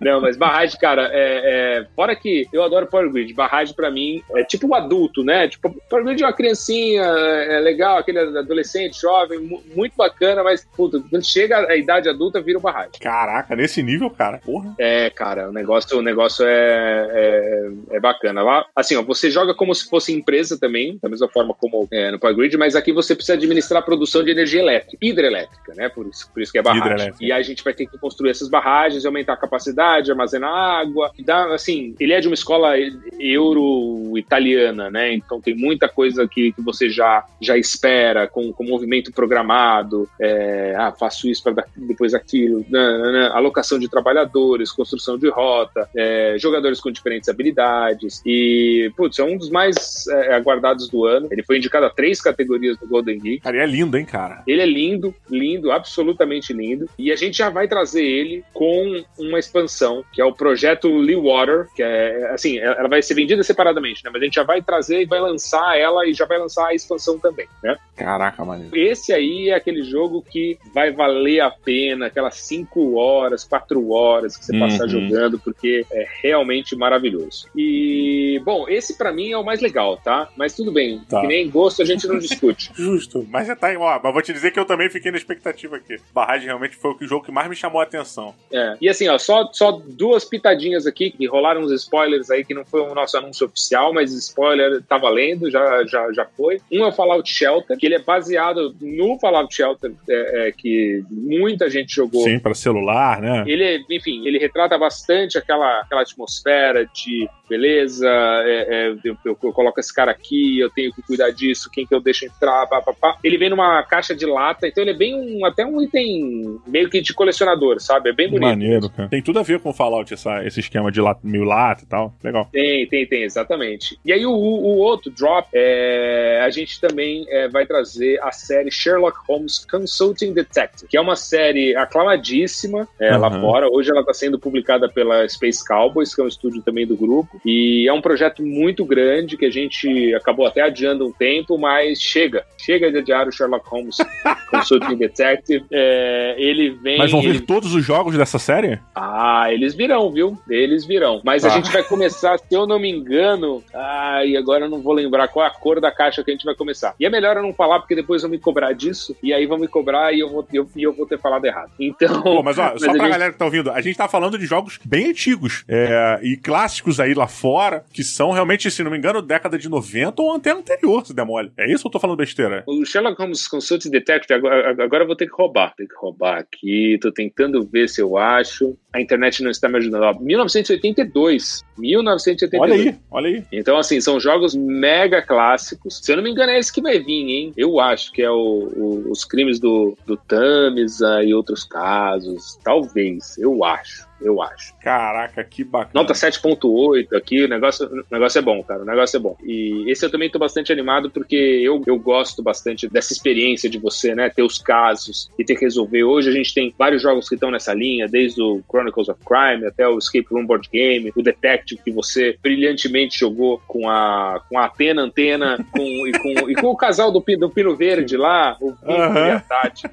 Não, mas Barragem, cara, é, é- fora que eu adoro Power Grid, Barragem pra mim é tipo um adulto, né? Tipo, Power Grid é uma criancinha, é legal, aquele adolescente, jovem, mu- muito bacana, mas, puta, quando chega a idade adulta, vira o Barragem. Caraca, nesse nível, cara. Porra. É, cara, o negócio, o negócio é, é, é bacana. Lá, assim, ó, você joga como se fosse empresa também, da mesma forma como é, no Power Grid, mas aqui você precisa administrar a produção de energia elétrica, hidrelétrica, né? Por isso, por isso que é barragem. E aí a gente vai ter que construir essas barragens, aumentar a capacidade, armazenar água. Dá, assim, ele é de uma escola euro-italiana, né? Então tem muita coisa que, que você já, já espera, com, com movimento programado, é, ah, faço isso para depois aquilo, né, né, né, alocação de trabalhadores, construção de rota, é, jogadores com diferentes habilidades. E, putz, é um dos mais é, aguardados do ano. Ele foi indicado a três categorias do Golden Geek. Cara, e é lindo, hein, cara. Ele é lindo, lindo, absolutamente lindo. E a gente já vai trazer ele com uma expansão, que é o projeto Lee Water, que é assim, ela vai ser vendida separadamente, né? Mas a gente já vai trazer e vai lançar ela e já vai lançar a expansão também, né? Caraca, maneiro. Esse aí é aquele jogo que vai valer a pena, aquelas 5 horas, 4 horas que você passar Uhum. jogando, porque é realmente maravilhoso. E, bom, esse pra mim é o mais legal, tá? Mas tudo bem, Tá. que nem gosto a gente não discute. Justo. Mas já tá, ó, mas vou te dizer que eu também fiquei na expectativa aqui. Barragem realmente foi o que- o jogo que mais me chamou a atenção. É. E assim, ó, só, só duas pitadinhas aqui, que rolaram uns spoilers aí, que não foi o nosso anúncio oficial, mas spoiler tá valendo, já, já, já foi. Um é o Fallout Shelter, que ele é baseado no Fallout Shelter, é, é, que muita gente jogou. Sim, para celular, né? Ele, enfim, ele retrata bastante aquela, aquela atmosfera de beleza, é, é, eu, eu, coloco esse cara aqui, eu tenho que cuidar disso, quem que eu deixo entrar, pá, pá, pá. Ele vem numa caixa de lata, então ele é bem um, até um item meio que de colecionador, sabe? É bem bonito. Maneiro. Tem tudo a ver com o Fallout, essa, esse esquema de lata, mil lata e tal. Legal. Tem, tem, tem, exatamente. E aí o, o outro drop, é, a gente também é, vai trazer a série Sherlock Holmes Consulting Detective, que é uma série aclamadíssima é, uhum. lá fora. Hoje ela está sendo publicada pela Space Cowboys, que é um estúdio também do grupo. E é um projeto muito grande que a gente acabou até adiando um tempo, mas chega. Chega de adiar o Sherlock Holmes Consulting Detective. É, ele vem. Mas vão vir ele... todos os jogos dessa série? Ah, eles virão, viu? Eles virão. Mas ah. a gente vai começar, se eu não me engano. Ah, e agora eu não vou lembrar qual é a cor da caixa que a gente vai começar. E é melhor eu não falar, porque depois vão me cobrar disso. E aí vão me cobrar e eu vou, eu, eu vou ter falado errado. Então. Pô, mas ó, mas só pra gente... galera que tá ouvindo, a gente tá falando de jogos bem antigos é, e clássicos aí lá fora, que são realmente, se não me engano, década de 90 ou até anterior, se der mole. É isso ou eu tô falando besteira? O Sherlock Holmes Consult Detective, agora, agora eu vou ter que roubar. Tem que roubar aqui, tô tentando ver se eu acho. A internet não está me ajudando. Ó, 1982. 1982. Olha aí, olha aí. Então, assim, são jogos mega clássicos. Se eu não me engano, é esse que vai vir, hein? Eu acho que é o, o, os crimes do, do Tamisa e outros casos. Talvez, eu acho eu acho. Caraca, que bacana. Nota 7.8 aqui, o negócio, o negócio é bom, cara, o negócio é bom. E esse eu também tô bastante animado porque eu, eu gosto bastante dessa experiência de você, né, ter os casos e ter que resolver. Hoje a gente tem vários jogos que estão nessa linha, desde o Chronicles of Crime até o Escape Room Board Game, o Detective que você brilhantemente jogou com a, com a Atena Antena com, e, com, e com o casal do, do Pino Verde lá, o Pinto uhum. e a Tati.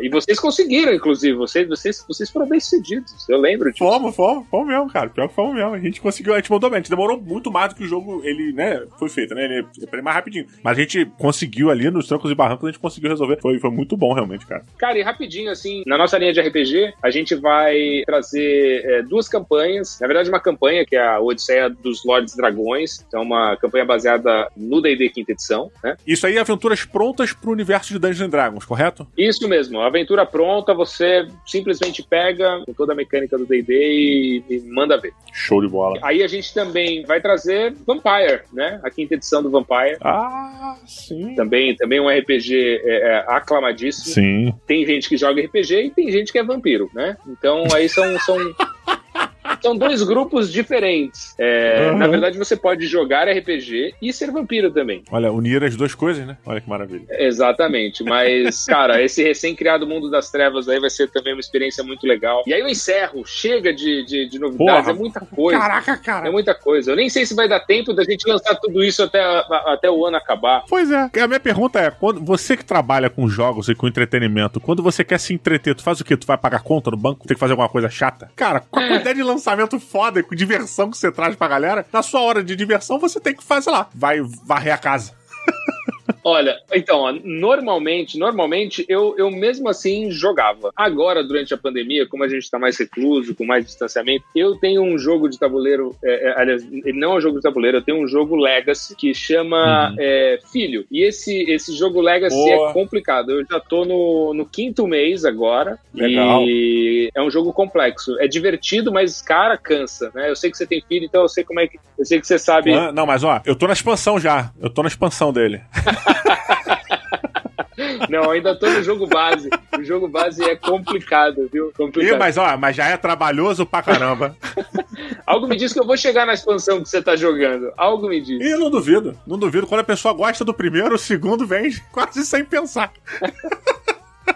E vocês conseguiram, inclusive, vocês, vocês, vocês foram bem sucedidos, eu lembro disso. Fomos, fomos, fomos mesmo, cara. Pior que fomos mesmo. A gente conseguiu, a gente mandou bem. A gente demorou muito mais do que o jogo, ele, né, foi feito, né? Ele é mais rapidinho. Mas a gente conseguiu ali nos trancos e barrancos, a gente conseguiu resolver. Foi, foi muito bom, realmente, cara. Cara, e rapidinho, assim, na nossa linha de RPG, a gente vai trazer é, duas campanhas. Na verdade, uma campanha que é a Odisseia dos Lordes Dragões. Então, uma campanha baseada no D&D quinta edição, né? Isso aí, aventuras prontas pro universo de Dungeons Dragons, correto? Isso mesmo. Aventura pronta, você simplesmente pega com toda a mecânica do D&D e, e, manda ver. Show de bola. Aí a gente também vai trazer Vampire, né? A quinta edição do Vampire. Ah, sim. Também, também um RPG é, é, aclamadíssimo. Sim. Tem gente que joga RPG e tem gente que é vampiro, né? Então aí são, são são dois grupos diferentes. É, uhum. Na verdade, você pode jogar RPG e ser vampiro também. Olha, unir as duas coisas, né? Olha que maravilha. Exatamente. Mas, cara, esse recém-criado mundo das trevas aí vai ser também uma experiência muito legal. E aí eu encerro. Chega de, de, de novidades. Porra, é muita coisa. Caraca, cara. É muita coisa. Eu nem sei se vai dar tempo da gente lançar tudo isso até, até o ano acabar. Pois é. A minha pergunta é: quando você que trabalha com jogos e com entretenimento, quando você quer se entreter, tu faz o quê? Tu vai pagar conta no banco? Tem que fazer alguma coisa chata? Cara, com a é. quantidade de lançamento foda e com diversão que você traz pra galera, na sua hora de diversão você tem que fazer lá, vai varrer a casa. Olha, então, normalmente, normalmente eu, eu mesmo assim jogava. Agora, durante a pandemia, como a gente está mais recluso, com mais distanciamento, eu tenho um jogo de tabuleiro, é, é, aliás, não é um jogo de tabuleiro, eu tenho um jogo Legacy que chama uhum. é, Filho. E esse, esse jogo Legacy é Boa. é complicado. Eu já tô no, no quinto mês agora. Legal. E é um jogo complexo. É divertido, mas, cara, cansa, né? Eu sei que você tem filho, então eu sei como é que. Eu sei que você sabe. Ah, não, mas ó, eu tô na expansão já. Eu tô na expansão dele. Não, ainda tô no jogo base. O jogo base é complicado, viu? Complicado. Ih, mas ó, mas já é trabalhoso pra caramba. Algo me diz que eu vou chegar na expansão que você tá jogando. Algo me diz. E não duvido, não duvido. Quando a pessoa gosta do primeiro, o segundo vem quase sem pensar.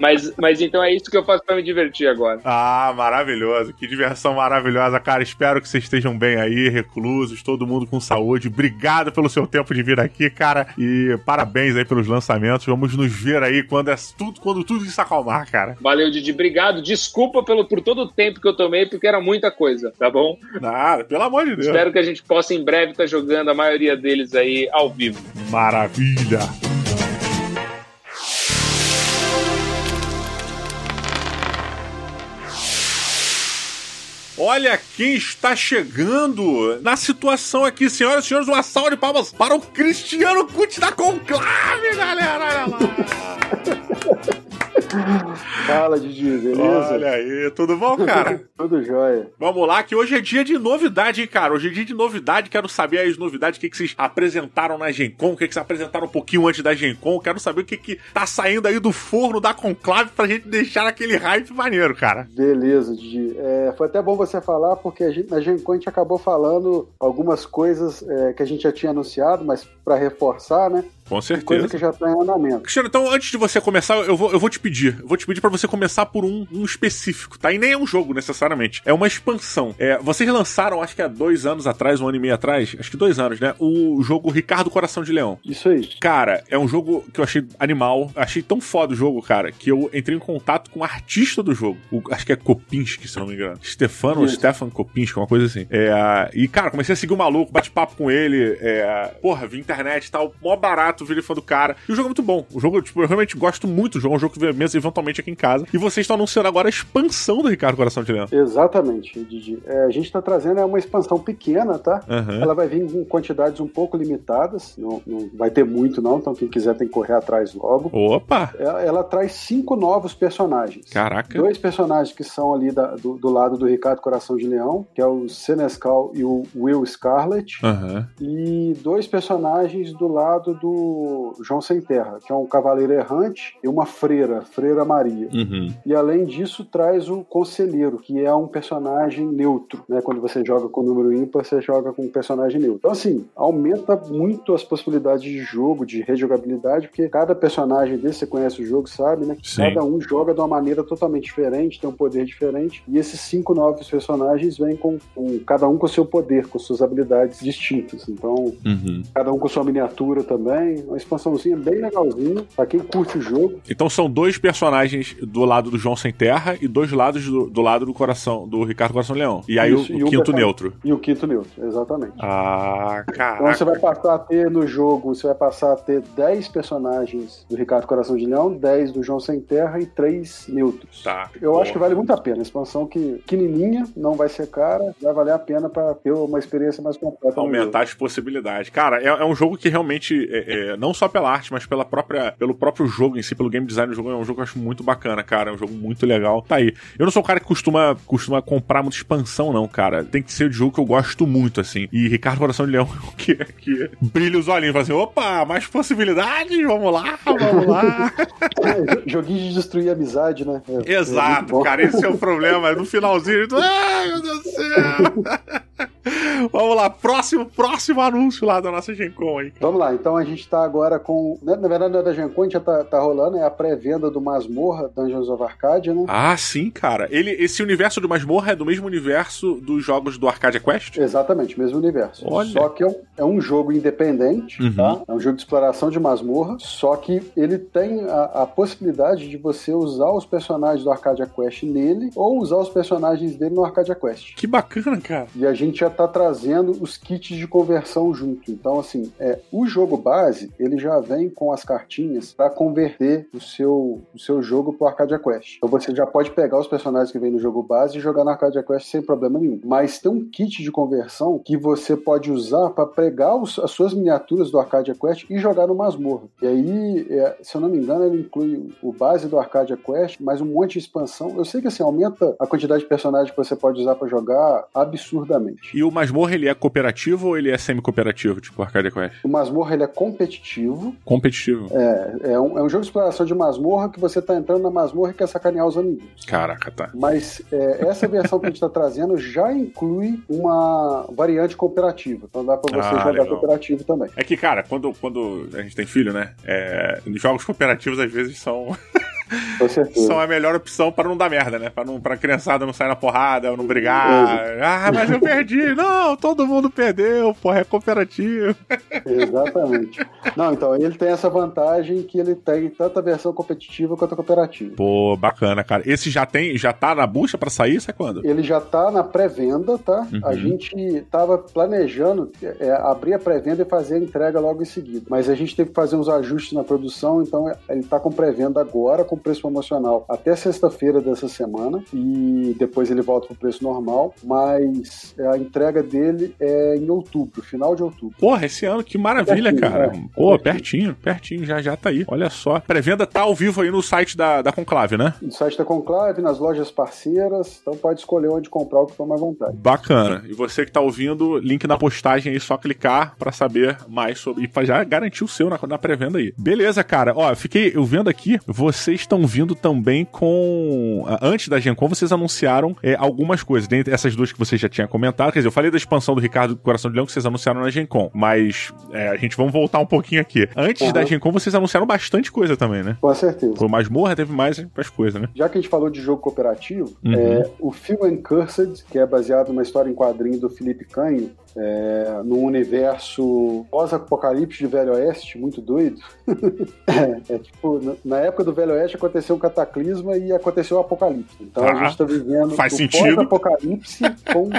Mas, mas então é isso que eu faço para me divertir agora. Ah, maravilhoso. Que diversão maravilhosa, cara. Espero que vocês estejam bem aí, reclusos, todo mundo com saúde. Obrigado pelo seu tempo de vir aqui, cara. E parabéns aí pelos lançamentos. Vamos nos ver aí quando é tudo, quando tudo se acalmar, cara. Valeu, Didi. Obrigado. Desculpa pelo, por todo o tempo que eu tomei, porque era muita coisa, tá bom? Nada, pelo amor de Deus. Espero que a gente possa em breve estar tá jogando a maioria deles aí ao vivo. Maravilha. Olha quem está chegando na situação aqui, senhoras e senhores, uma salva de palmas para o Cristiano Cut da Conclave, galera! Fala, Didi, beleza? Olha aí, tudo bom, cara? tudo jóia. Vamos lá, que hoje é dia de novidade, hein, cara? Hoje é dia de novidade, quero saber as novidades, o que, que vocês apresentaram na Gen Con, o que, que vocês apresentaram um pouquinho antes da Gen Con, quero saber o que, que tá saindo aí do forno da Conclave pra gente deixar aquele hype maneiro, cara. Beleza, Didi. É, foi até bom você falar, porque a gente, na Gen Con a gente acabou falando algumas coisas é, que a gente já tinha anunciado, mas para reforçar, né? Com certeza. Coisa que já tá em andamento. Cristiano, então antes de você começar, eu vou, eu vou te pedir. Eu vou te pedir para você começar por um, um específico, tá? E nem é um jogo necessariamente. É uma expansão. É, vocês lançaram, acho que há dois anos atrás, um ano e meio atrás, acho que dois anos, né? O jogo Ricardo Coração de Leão. Isso aí. Cara, é um jogo que eu achei animal. Achei tão foda o jogo, cara, que eu entrei em contato com o artista do jogo. O, acho que é Kopinski, se não me engano. Stefano ou Stefan Kopinski, uma coisa assim. É, e, cara, comecei a seguir o maluco, bate-papo com ele. É, porra, vi internet e tal. Mó barato, virei fã do cara. E o jogo é muito bom. O jogo, tipo, eu realmente gosto muito do jogo. É um jogo que vê mesmo eventualmente aqui em casa. E vocês estão anunciando agora a expansão do Ricardo Coração de Leão. Exatamente, Didi. É, a gente está trazendo é uma expansão pequena, tá? Uhum. Ela vai vir com quantidades um pouco limitadas. Não, não, vai ter muito, não. Então, quem quiser tem que correr atrás logo. Opa! Ela, ela traz cinco novos personagens. Caraca. Dois personagens que são ali da, do, do, lado do Ricardo Coração de Leão, que é o Senescal e o Will Scarlett. Uhum. E dois personagens do lado do João Sem Terra, que é um cavaleiro errante e uma freira, Freira Maria. Uhum. E além disso, traz o Conselheiro, que é um personagem neutro. Né? Quando você joga com o número ímpar, você joga com um personagem neutro. Então, assim, aumenta muito as possibilidades de jogo, de rejogabilidade, porque cada personagem desse, você conhece o jogo, sabe, né? Sim. Cada um joga de uma maneira totalmente diferente, tem um poder diferente. E esses cinco novos personagens vêm com, com cada um com seu poder, com suas habilidades distintas. Então, uhum. cada um com sua miniatura também. Uma expansãozinha bem legalzinha, pra quem curte o jogo. Então são dois personagens do lado do João Sem Terra e dois lados do, do lado do coração, do Ricardo Coração Leão. E aí Isso, o, e o quinto person- neutro. E o quinto neutro, exatamente. Ah, Então caraca. você vai passar a ter no jogo, você vai passar a ter 10 personagens do Ricardo Coração de Leão, 10 do João Sem Terra e 3 neutros. Tá. Eu acho que vale muito a pena. Expansão que pequenininha, não vai ser cara, vai valer a pena para ter uma experiência mais completa. aumentar as possibilidades. Cara, é, é um jogo que realmente, é, é, não só pela arte, mas pela própria, pelo próprio jogo em si, pelo game design do jogo, é um jogo que eu acho muito bacana, cara. É um jogo muito legal. Tá aí. Eu não sou um cara que costuma, costuma comprar muita expansão, não, cara. Tem que ser de jogo que eu gosto muito, assim. E Ricardo Coração de Leão, que, que brilha os olhinhos, fala assim, opa, mais possibilidades, vamos lá, vamos lá. jogo. Joguinho de destruir a amizade, né? É- é Exato, cara, esse é o problema. No finalzinho, tu... ai meu Deus do céu. Vamos lá, próximo, próximo anúncio lá da nossa Gen Con aí. Vamos lá, então a gente tá agora com. né, Na verdade, não é da Gen Con, a gente já tá, tá rolando, é a pré-venda do Masmorra Dungeons of Arcadia, né? Ah, sim, cara. Ele, esse universo do Masmorra é do mesmo universo dos jogos do Arcadia Quest? Exatamente, mesmo universo. Olha. Só que é um, é um jogo independente, Uhum. tá? É um jogo de exploração de masmorra, só que ele tem a, a possibilidade de você usar os personagens do Arcadia Quest nele ou usar os personagens dele no Arcadia Quest. Que bacana, cara. E a gente já tá trazendo os kits de conversão junto. Então, assim, é, o jogo base, ele já vem com as cartinhas para converter o seu, o seu jogo pro Arcadia Quest. Então você já pode pegar os personagens que vem no jogo base e jogar no Arcadia Quest sem problema nenhum. Mas tem um kit de conversão que você pode usar para pegar os- as suas miniaturas do Arcadia Quest e jogar no masmorra. E aí, é, se eu não me engano, ele inclui o base do Arcadia Quest, mais um monte de expansão. Eu sei que assim, aumenta a quantidade de personagens que você pode usar para jogar absurdamente. E o Masmorra, ele é cooperativo ou ele é semi-cooperativo, tipo Arcadia Quest? O masmorra ele é competitivo, Competitivo. é, é, um, é um jogo de exploração de masmorra que você tá entrando na masmorra e quer sacanear os amigos. Caraca, tá. Mas é, essa versão que a gente está trazendo já inclui uma variante cooperativa. Então dá para você Ah, jogar legal. cooperativo também. É que, cara, quando, quando a gente tem filho, né? É, jogos cooperativos às vezes são, Com certeza. são a melhor opção pra não dar merda, né? Pra, não, pra criançada não sair na porrada, não brigar. Ah, mas eu perdi. Não, todo mundo perdeu, porra, é cooperativo. Exatamente. Não, então ele tem essa vantagem que ele tem tanto a versão competitiva quanto a cooperativa. Pô, bacana, cara. Esse já tem, já tá na bucha pra sair, sai quando? Ele já tá na pré-venda, tá? Uhum. A gente tava planejando é, abrir a pré-venda e fazer a entrega logo em seguida. Mas a gente teve que fazer uns ajustes na produção, então ele tá com pré-venda agora, com com preço promocional até sexta-feira dessa semana e depois ele volta pro preço normal, mas a entrega dele é em outubro, final de outubro. Porra, esse ano, que maravilha, pertinho, cara. É, Pô, pertinho, pertinho, já já tá aí. Olha só. Pré-venda tá ao vivo aí no site da, da Conclave, né? No site da Conclave, nas lojas parceiras, então pode escolher onde comprar o que for mais vontade. Bacana. E você que tá ouvindo, link na postagem aí, só clicar para saber mais sobre. E já garantir o seu na, na pré-venda aí. Beleza, cara. Ó, fiquei eu vendo aqui, vocês estão vindo também com. Antes da Gen Con, vocês anunciaram é, algumas coisas. Dentre essas duas que você já tinha comentado. Quer dizer, eu falei da expansão do Ricardo Coração de Leão que vocês anunciaram na Gen Con. Mas é, a gente vamos voltar um pouquinho aqui. Antes uhum. da Gen Con, vocês anunciaram bastante coisa também, né? Com certeza. Foi Masmorra, teve mais as coisas, né? Já que a gente falou de jogo cooperativo, uhum. é, o Film Uncursed, que é baseado numa história em quadrinho do Felipe Canho, é, num universo pós-apocalipse de Velho Oeste, muito doido. é, é, tipo, na época do Velho Oeste aconteceu um cataclisma e aconteceu o apocalipse. Então ah, a gente está vivendo faz o pós-apocalipse,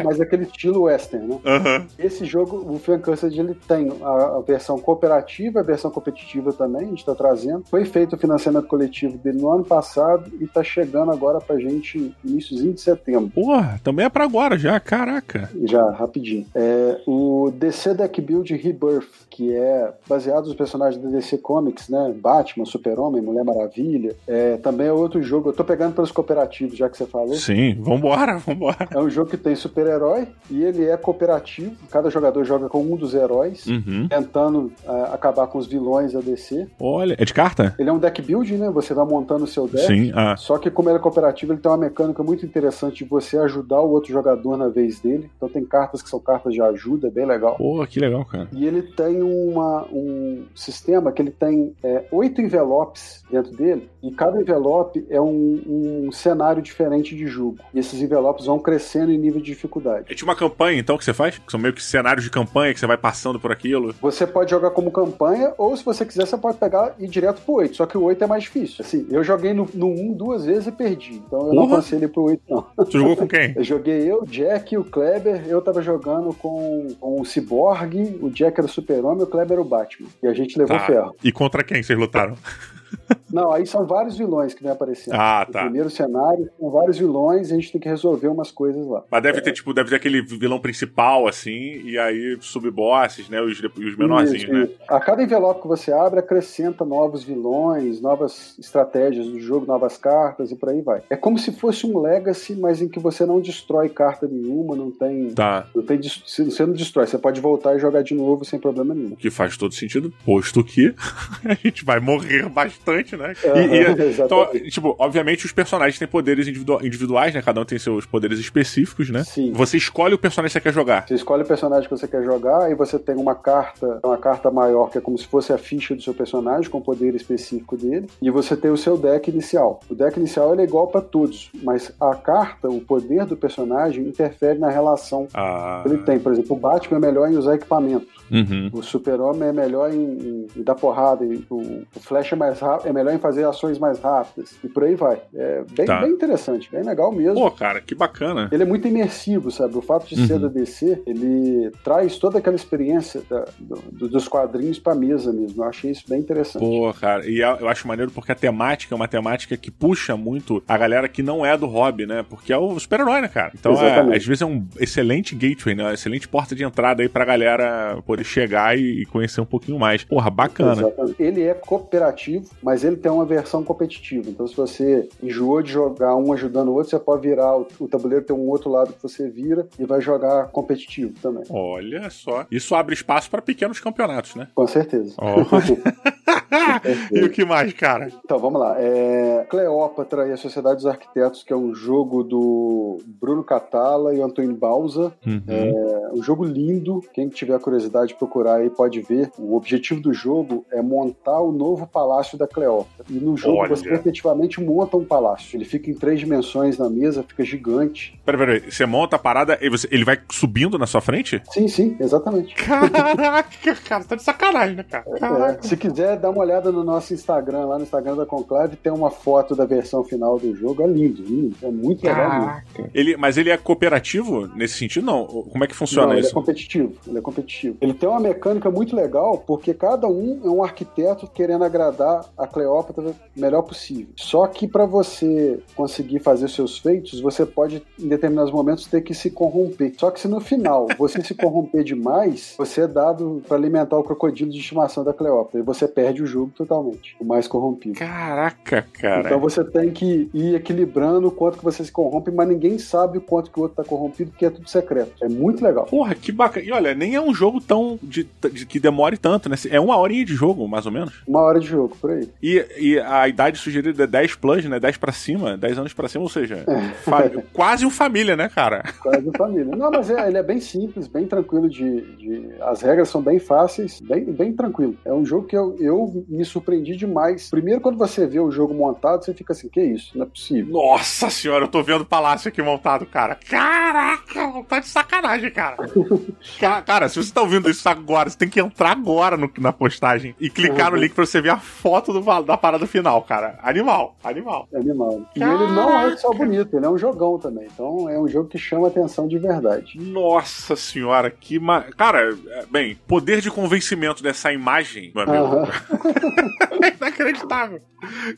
mas aquele estilo western, né? Uhum. Esse jogo, o Fan Cursed, ele tem a, a, versão cooperativa, a versão competitiva também, a gente está trazendo. Foi feito o financiamento coletivo dele no ano passado e está chegando agora pra gente iníciozinho de setembro. Porra, também é para agora já, caraca. Já, rapidinho. É, o DC Deck Build Rebirth, que é baseado nos personagens da DC Comics, né? Batman, Super-Homem, Mulher Maravilha. É, também é outro jogo. Eu tô pegando pelos cooperativos, já que você falou. Sim, vambora, vambora. É um jogo que tem super-herói e ele é cooperativo. Cada jogador joga com um dos heróis, uhum. tentando uh, acabar com os vilões da DC. Olha, é de carta? Ele é um deck build, né? Você vai montando o seu deck. Sim. Ah. Só que como ele é cooperativo, ele tem uma mecânica muito interessante de você ajudar o outro jogador na vez dele. Então tem cartas que são cartas de ajuda ajuda, é bem legal. Pô, que legal, cara. E ele tem uma, um sistema que ele tem é, oito envelopes dentro dele, e cada envelope é um, um, cenário diferente de jogo. E esses envelopes vão crescendo em nível de dificuldade. É tipo uma campanha, então, que você faz? Que são meio que cenários de campanha que você vai passando por aquilo. Você pode jogar como campanha, ou se você quiser, você pode pegar e ir direto pro 8. Só que o 8 é mais difícil. Assim, eu joguei no, no 1 duas vezes e perdi. Então eu Porra. não aconselho pro 8, não. Você jogou com quem? eu joguei eu, Jack, o Kleber. Eu tava jogando com, com o Cyborg, o Jack era o Super-Homem e o Kleber era o Batman. E a gente levou tá. ferro. E contra quem vocês lutaram? Não, aí são vários vilões que vem aparecendo. Ah, tá. No primeiro cenário, são vários vilões e a gente tem que resolver umas coisas lá. Mas deve é. ter, tipo, deve ter aquele vilão principal, assim, e aí subbosses, né? Os, os menorzinhos, isso, né? Isso. A cada envelope que você abre, acrescenta novos vilões, novas estratégias do jogo, novas cartas e por aí vai. É como se fosse um Legacy, mas em que você não destrói carta nenhuma, não tem. Tá. Não tem você não destrói, você pode voltar e jogar de novo sem problema nenhum. O que faz todo sentido, posto que a gente vai morrer bastante, né? Uhum, e, e, então, tipo, obviamente os personagens têm poderes individuais, né? Cada um tem seus poderes específicos, né? Sim. Você escolhe o personagem que você quer jogar. Você escolhe o personagem que você quer jogar e você tem uma carta, uma carta maior que é como se fosse a ficha do seu personagem com o poder específico dele, e você tem o seu deck inicial. O deck inicial é igual para todos, mas a carta, o poder do personagem interfere na relação ah. que ele tem. Por exemplo, o Batman é melhor em usar equipamento. Uhum. O super-homem é melhor em, em, em, dar porrada, o, o Flash é, mais rápido, é melhor em fazer ações mais rápidas, e por aí vai. É bem, tá. bem interessante, bem legal mesmo. Pô, cara, que bacana. Ele é muito imersivo, sabe? O fato de uhum. ser da DC, ele traz toda aquela experiência da, do, dos quadrinhos pra mesa mesmo. Eu achei isso bem interessante. Pô, cara, e eu acho maneiro porque a temática é uma temática que puxa muito a galera que não é do hobby, né? Porque é o super-herói, né, cara? Então, é, às vezes é um excelente gateway, né? Uma excelente porta de entrada aí pra galera poder poder chegar e, conhecer um pouquinho mais. Porra, bacana. Exatamente. Ele é cooperativo, mas ele tem uma versão competitiva. Então, se você enjoou de jogar um ajudando o outro, você pode virar o, o tabuleiro, tem um outro lado que você vira e vai jogar competitivo também. Olha só. Isso abre espaço para pequenos campeonatos, né? Com certeza. Oh. e o que mais, cara? Então, vamos lá. É... Cleópatra e a Sociedade dos Arquitetos, que é um jogo do Bruno Catala e o Antônio Bausa. Uhum. É um jogo lindo. Quem tiver curiosidade de procurar aí pode ver. O objetivo do jogo é montar o novo palácio da Cleópatra. E no jogo Olha. você efetivamente monta um palácio. Ele fica em três dimensões na mesa, fica gigante. Peraí, peraí. Você monta a parada e você... ele vai subindo na sua frente? Sim, sim, exatamente. Caraca, cara, tá de sacanagem, né, cara? É, se quiser, dá uma olhada no nosso Instagram, lá no Instagram da Conclave, tem uma foto da versão final do jogo. É lindo, lindo. É muito legal. Mesmo. Ele, mas ele é cooperativo nesse sentido? Não. Como é que funciona não, isso? Ele é competitivo. Ele é competitivo. Ele tem uma mecânica muito legal, porque cada um é um arquiteto querendo agradar a Cleópatra o melhor possível. Só que para você conseguir fazer seus feitos, você pode, em determinados momentos, ter que se corromper. Só que se no final você se corromper demais, você é dado para alimentar o crocodilo de estimação da Cleópatra. E você perde o jogo totalmente. O mais corrompido. Caraca, cara. Então você tem que ir equilibrando o quanto que você se corrompe, mas ninguém sabe o quanto que o outro tá corrompido, porque é tudo secreto. É muito legal. Porra, que bacana. E olha, nem é um jogo tão. De, de, que demore tanto, né? É uma horinha de jogo, mais ou menos. Uma hora de jogo, por aí. E, e a idade sugerida é 10 plus, né? 10 pra cima, 10 anos pra cima, ou seja, é. quase um família, né, cara? Quase um família. Não, mas é, ele é bem simples, bem tranquilo de, de. As regras são bem fáceis, bem, bem tranquilo. É um jogo que eu, eu me surpreendi demais. Primeiro, quando você vê o jogo montado, você fica assim, que isso? Não é possível. Nossa senhora, eu tô vendo o palácio aqui montado, cara. Caraca, tá de sacanagem, cara. cara, se você tá ouvindo isso agora, você tem que entrar agora no, na postagem e clicar uhum. no link pra você ver a foto do, da parada final, cara. Animal, animal. Animal. E Caraca. ele não é só bonito, ele é um jogão também. Então é um jogo que chama atenção de verdade. Nossa senhora, que. Ma... Cara, é, bem, poder de convencimento dessa imagem, meu amigo. Uhum. Inacreditável.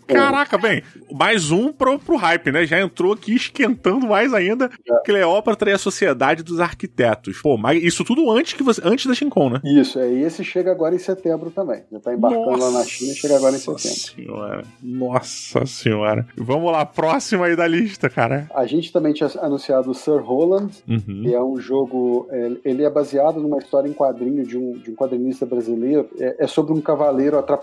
Caraca, bem, mais um pro, pro hype, né? Já entrou aqui esquentando mais ainda. É. Cleópatra e a Sociedade dos Arquitetos. Pô, mas isso tudo antes que você, antes da Shincon, né? Isso, é. E esse chega agora em setembro também. Já tá embarcando Nossa lá na China e chega agora em setembro. Senhora. Nossa senhora. Vamos lá, próximo aí da lista, cara. A gente também tinha anunciado o Sir Roland, uhum. que é um jogo. É, ele é baseado numa história em quadrinho de um, de um quadrinista brasileiro. É, é sobre um cavaleiro atrapalhado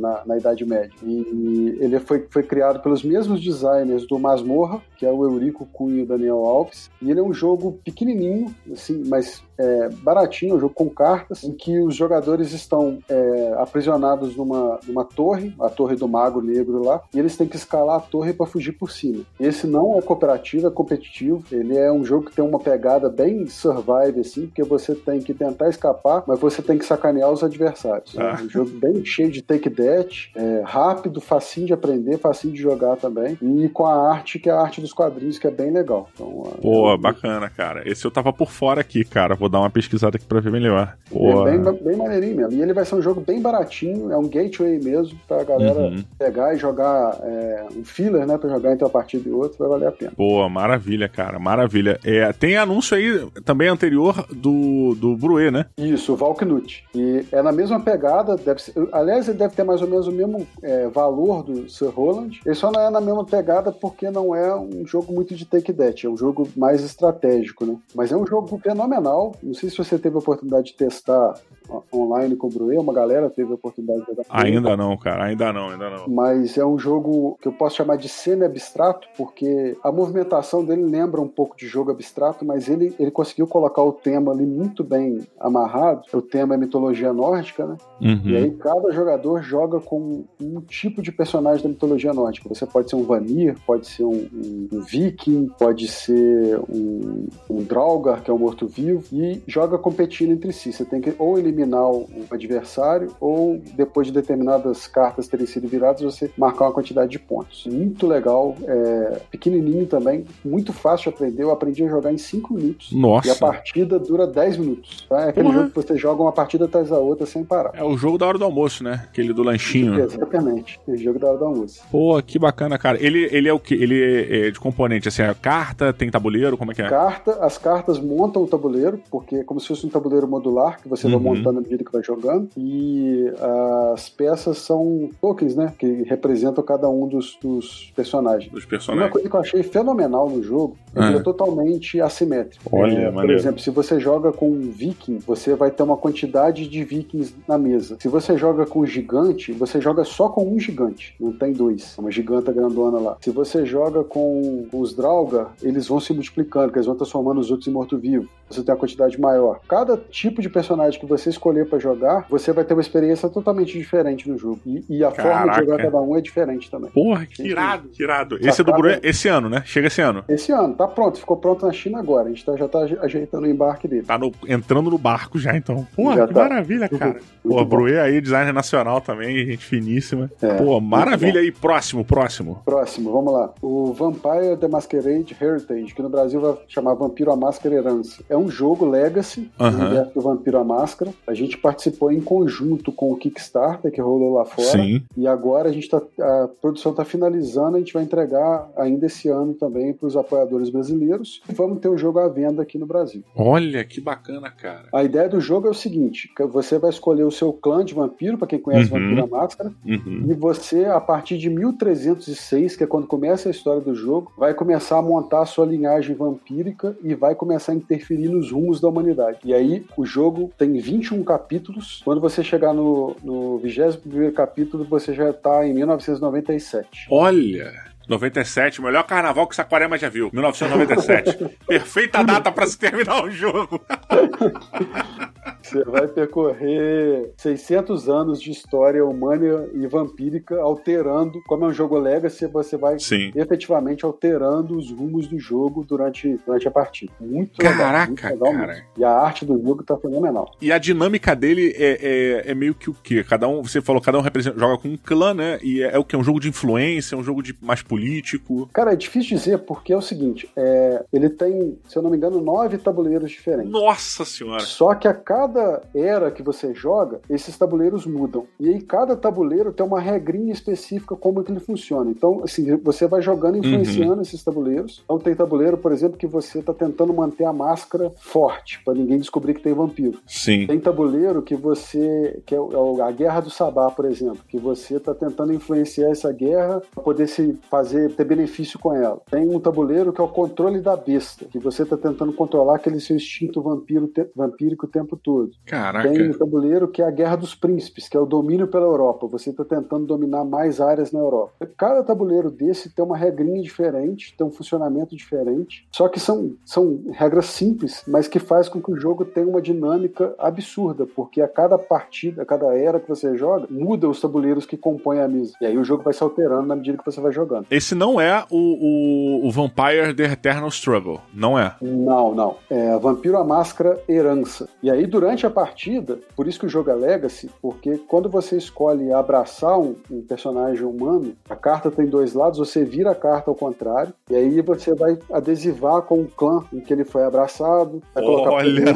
na, na Idade Média. E ele foi, foi criado pelos mesmos designers do Masmorra, que é o Eurico Cunha e o Daniel Alves. E ele é um jogo pequenininho, assim, mas é, baratinho, um jogo com cartas, em que os jogadores estão é, aprisionados numa, numa torre, a torre do Mago Negro lá, e eles têm que escalar a torre para fugir por cima. Esse não é cooperativo, é competitivo. Ele é um jogo que tem uma pegada bem survive, assim, porque você tem que tentar escapar, mas você tem que sacanear os adversários. Ah. É um jogo bem cheio de take that, é, rápido, facinho de aprender, facinho de jogar também, e com a arte, que é a arte dos quadrinhos, que é bem legal. Então, Pô, é bacana, cara. Esse eu tava por fora aqui, cara. Vou dar uma pesquisada aqui pra ver melhor. Pô. É bem, bem maneirinho mesmo. E ele vai ser um jogo bem baratinho, é um gateway mesmo, pra galera uhum. pegar e jogar é, um filler, né, pra jogar entre uma partida e outra, vai valer a pena. Pô, maravilha, cara, maravilha. É, tem anúncio aí também anterior do, do Bruê, né? Isso, o Valknut. E é na mesma pegada, deve ser, aliás, ele deve ter mais ou menos o mesmo é, valor do Sir Roland. Ele só não é na mesma pegada porque não é um jogo muito de take that, é um jogo mais estratégico, né? Mas é um jogo fenomenal. Não sei se você teve a oportunidade de testar online com o Bruê, uma galera teve a oportunidade de jogar. Ainda não, cara, ainda não, ainda não. Mas é um jogo que eu posso chamar de semi-abstrato, porque a movimentação dele lembra um pouco de jogo abstrato, mas ele, ele conseguiu colocar o tema ali muito bem amarrado. O tema é mitologia nórdica, né? Uhum. E aí cada jogador joga com um tipo de personagem da mitologia nórdica. Você pode ser um Vanir, pode ser um, um, um Viking, pode ser um, um Draugr, que é um morto-vivo, e joga competindo entre si. Você tem que ou eliminar o adversário, ou depois de determinadas cartas terem sido viradas, você marcar uma quantidade de pontos. Muito legal, é, pequenininho também, muito fácil de aprender. Eu aprendi a jogar em 5 minutos. Nossa. E a partida dura 10 minutos. Tá? É aquele uhum. jogo que você joga uma partida atrás da outra sem parar. É o jogo da hora do almoço, né? Aquele do lanchinho. Exatamente. O jogo da hora do almoço. Pô, que bacana, cara. Ele, ele é o que? Ele é, é de componente, assim, é carta, tem tabuleiro, como é que é? Carta, as cartas montam o tabuleiro, porque é como se fosse um tabuleiro modular que você uhum. vai montando à medida que vai jogando. E as peças são tokens, né? Que representam cada um dos, dos personagens. Dos personagens. Uma coisa que eu achei fenomenal no jogo é que ele é totalmente assimétrico. Olha, é, Por exemplo, se você joga com um viking, você vai ter uma quantidade de vikings na mesa. Se você joga com gigante, você joga só com um gigante, não tem dois. Uma giganta grandona lá. Se você joga com, com os Draugr, eles vão se multiplicando, que eles vão transformando os outros em morto-vivo. Você tem uma quantidade maior. Cada tipo de personagem que você escolher para jogar, você vai ter uma experiência totalmente diferente no jogo. E, e a Caraca. forma de jogar cada um é diferente também. Porra, que irado, que irado. Esse é do Bru esse ano, né? Chega esse ano. Esse ano, tá pronto, ficou pronto na China agora. A gente tá- já tá aje- ajeitando o embarque dele. Tá no- entrando no barco já, então. Porra, Já que tá. maravilha, cara. Muito Pô. Bruê aí, designer nacional também, gente finíssima. É, Pô, maravilha aí. Próximo, próximo. Próximo, vamos lá. O Vampire the Masquerade Heritage, que no Brasil vai chamar Vampiro a Máscara Herança. É um jogo Legacy, Aham. no universo do Vampiro a Máscara. A gente participou em conjunto com o Kickstarter, que rolou lá fora. Sim. E agora a gente tá, a produção está finalizando, a gente vai entregar ainda esse ano também para os apoiadores brasileiros. Vamos ter o jogo à venda aqui no Brasil. Olha, que bacana, cara. A ideia do jogo é o seguinte: você vai escolher o seu clã de vampiro, para quem conhece Uhum. Vampiro a Máscara, Uhum. e você, a partir de 1306, que é quando começa a história do jogo, vai começar a montar a sua linhagem vampírica e vai começar a interferir nos rumos da humanidade. E aí, o jogo tem 21 capítulos. Quando você chegar no, no 21 capítulo, você já está em 1997. Olha. 97, o melhor carnaval que Saquarema já viu. 1997. Perfeita data pra se terminar o jogo. Você vai percorrer 600 anos de história humana e vampírica, alterando, como é um jogo Legacy, você vai Sim. efetivamente alterando os rumos do jogo durante, durante a partida. Muito legal. muito Caraca, legal cara. mesmo. E a arte do jogo tá fenomenal. E a dinâmica dele é, é, é meio que o quê? Cada um, você falou, cada um representa, joga com um clã, né? E é, é o que? Um jogo de influência, um jogo de mais político. Cara, é difícil dizer porque é o seguinte: é, ele tem, se eu não me engano, nove tabuleiros diferentes. Nossa senhora. Só que a cada era que você joga, esses tabuleiros mudam. E aí cada tabuleiro tem uma regrinha específica como que ele funciona. Então, assim, você vai jogando e influenciando esses tabuleiros. Então tem tabuleiro, por exemplo, que você está tentando manter a máscara forte, para ninguém descobrir que tem vampiro. Sim. Tem tabuleiro que você. que é é a guerra do Sabá, por exemplo, que você está tentando influenciar essa guerra para poder se fazer, ter benefício com ela. Tem um tabuleiro que é o controle da besta, que você está tentando controlar aquele seu instinto vampiro, te- vampírico o tempo todo. Caraca. Tem um tabuleiro que é a Guerra dos Príncipes, que é o domínio pela Europa. Você está tentando dominar mais áreas na Europa. Cada tabuleiro desse tem uma regrinha diferente, tem um funcionamento diferente. Só que são, são regras simples, mas que faz com que o jogo tenha uma dinâmica absurda, porque a cada partida, a cada era que você joga, muda os tabuleiros que compõem a mesa. E aí o jogo vai se alterando na medida que você vai jogando. Esse não é o, o, o Vampire The Eternal Struggle. Não é. Não, não. É Vampiro a Máscara Herança. E aí, durante a partida, por isso que o jogo é Legacy, porque quando você escolhe abraçar um, um personagem humano, a carta tem dois lados, você vira a carta ao contrário, e aí você vai adesivar com o clã em que ele foi abraçado, vai colocar Olha.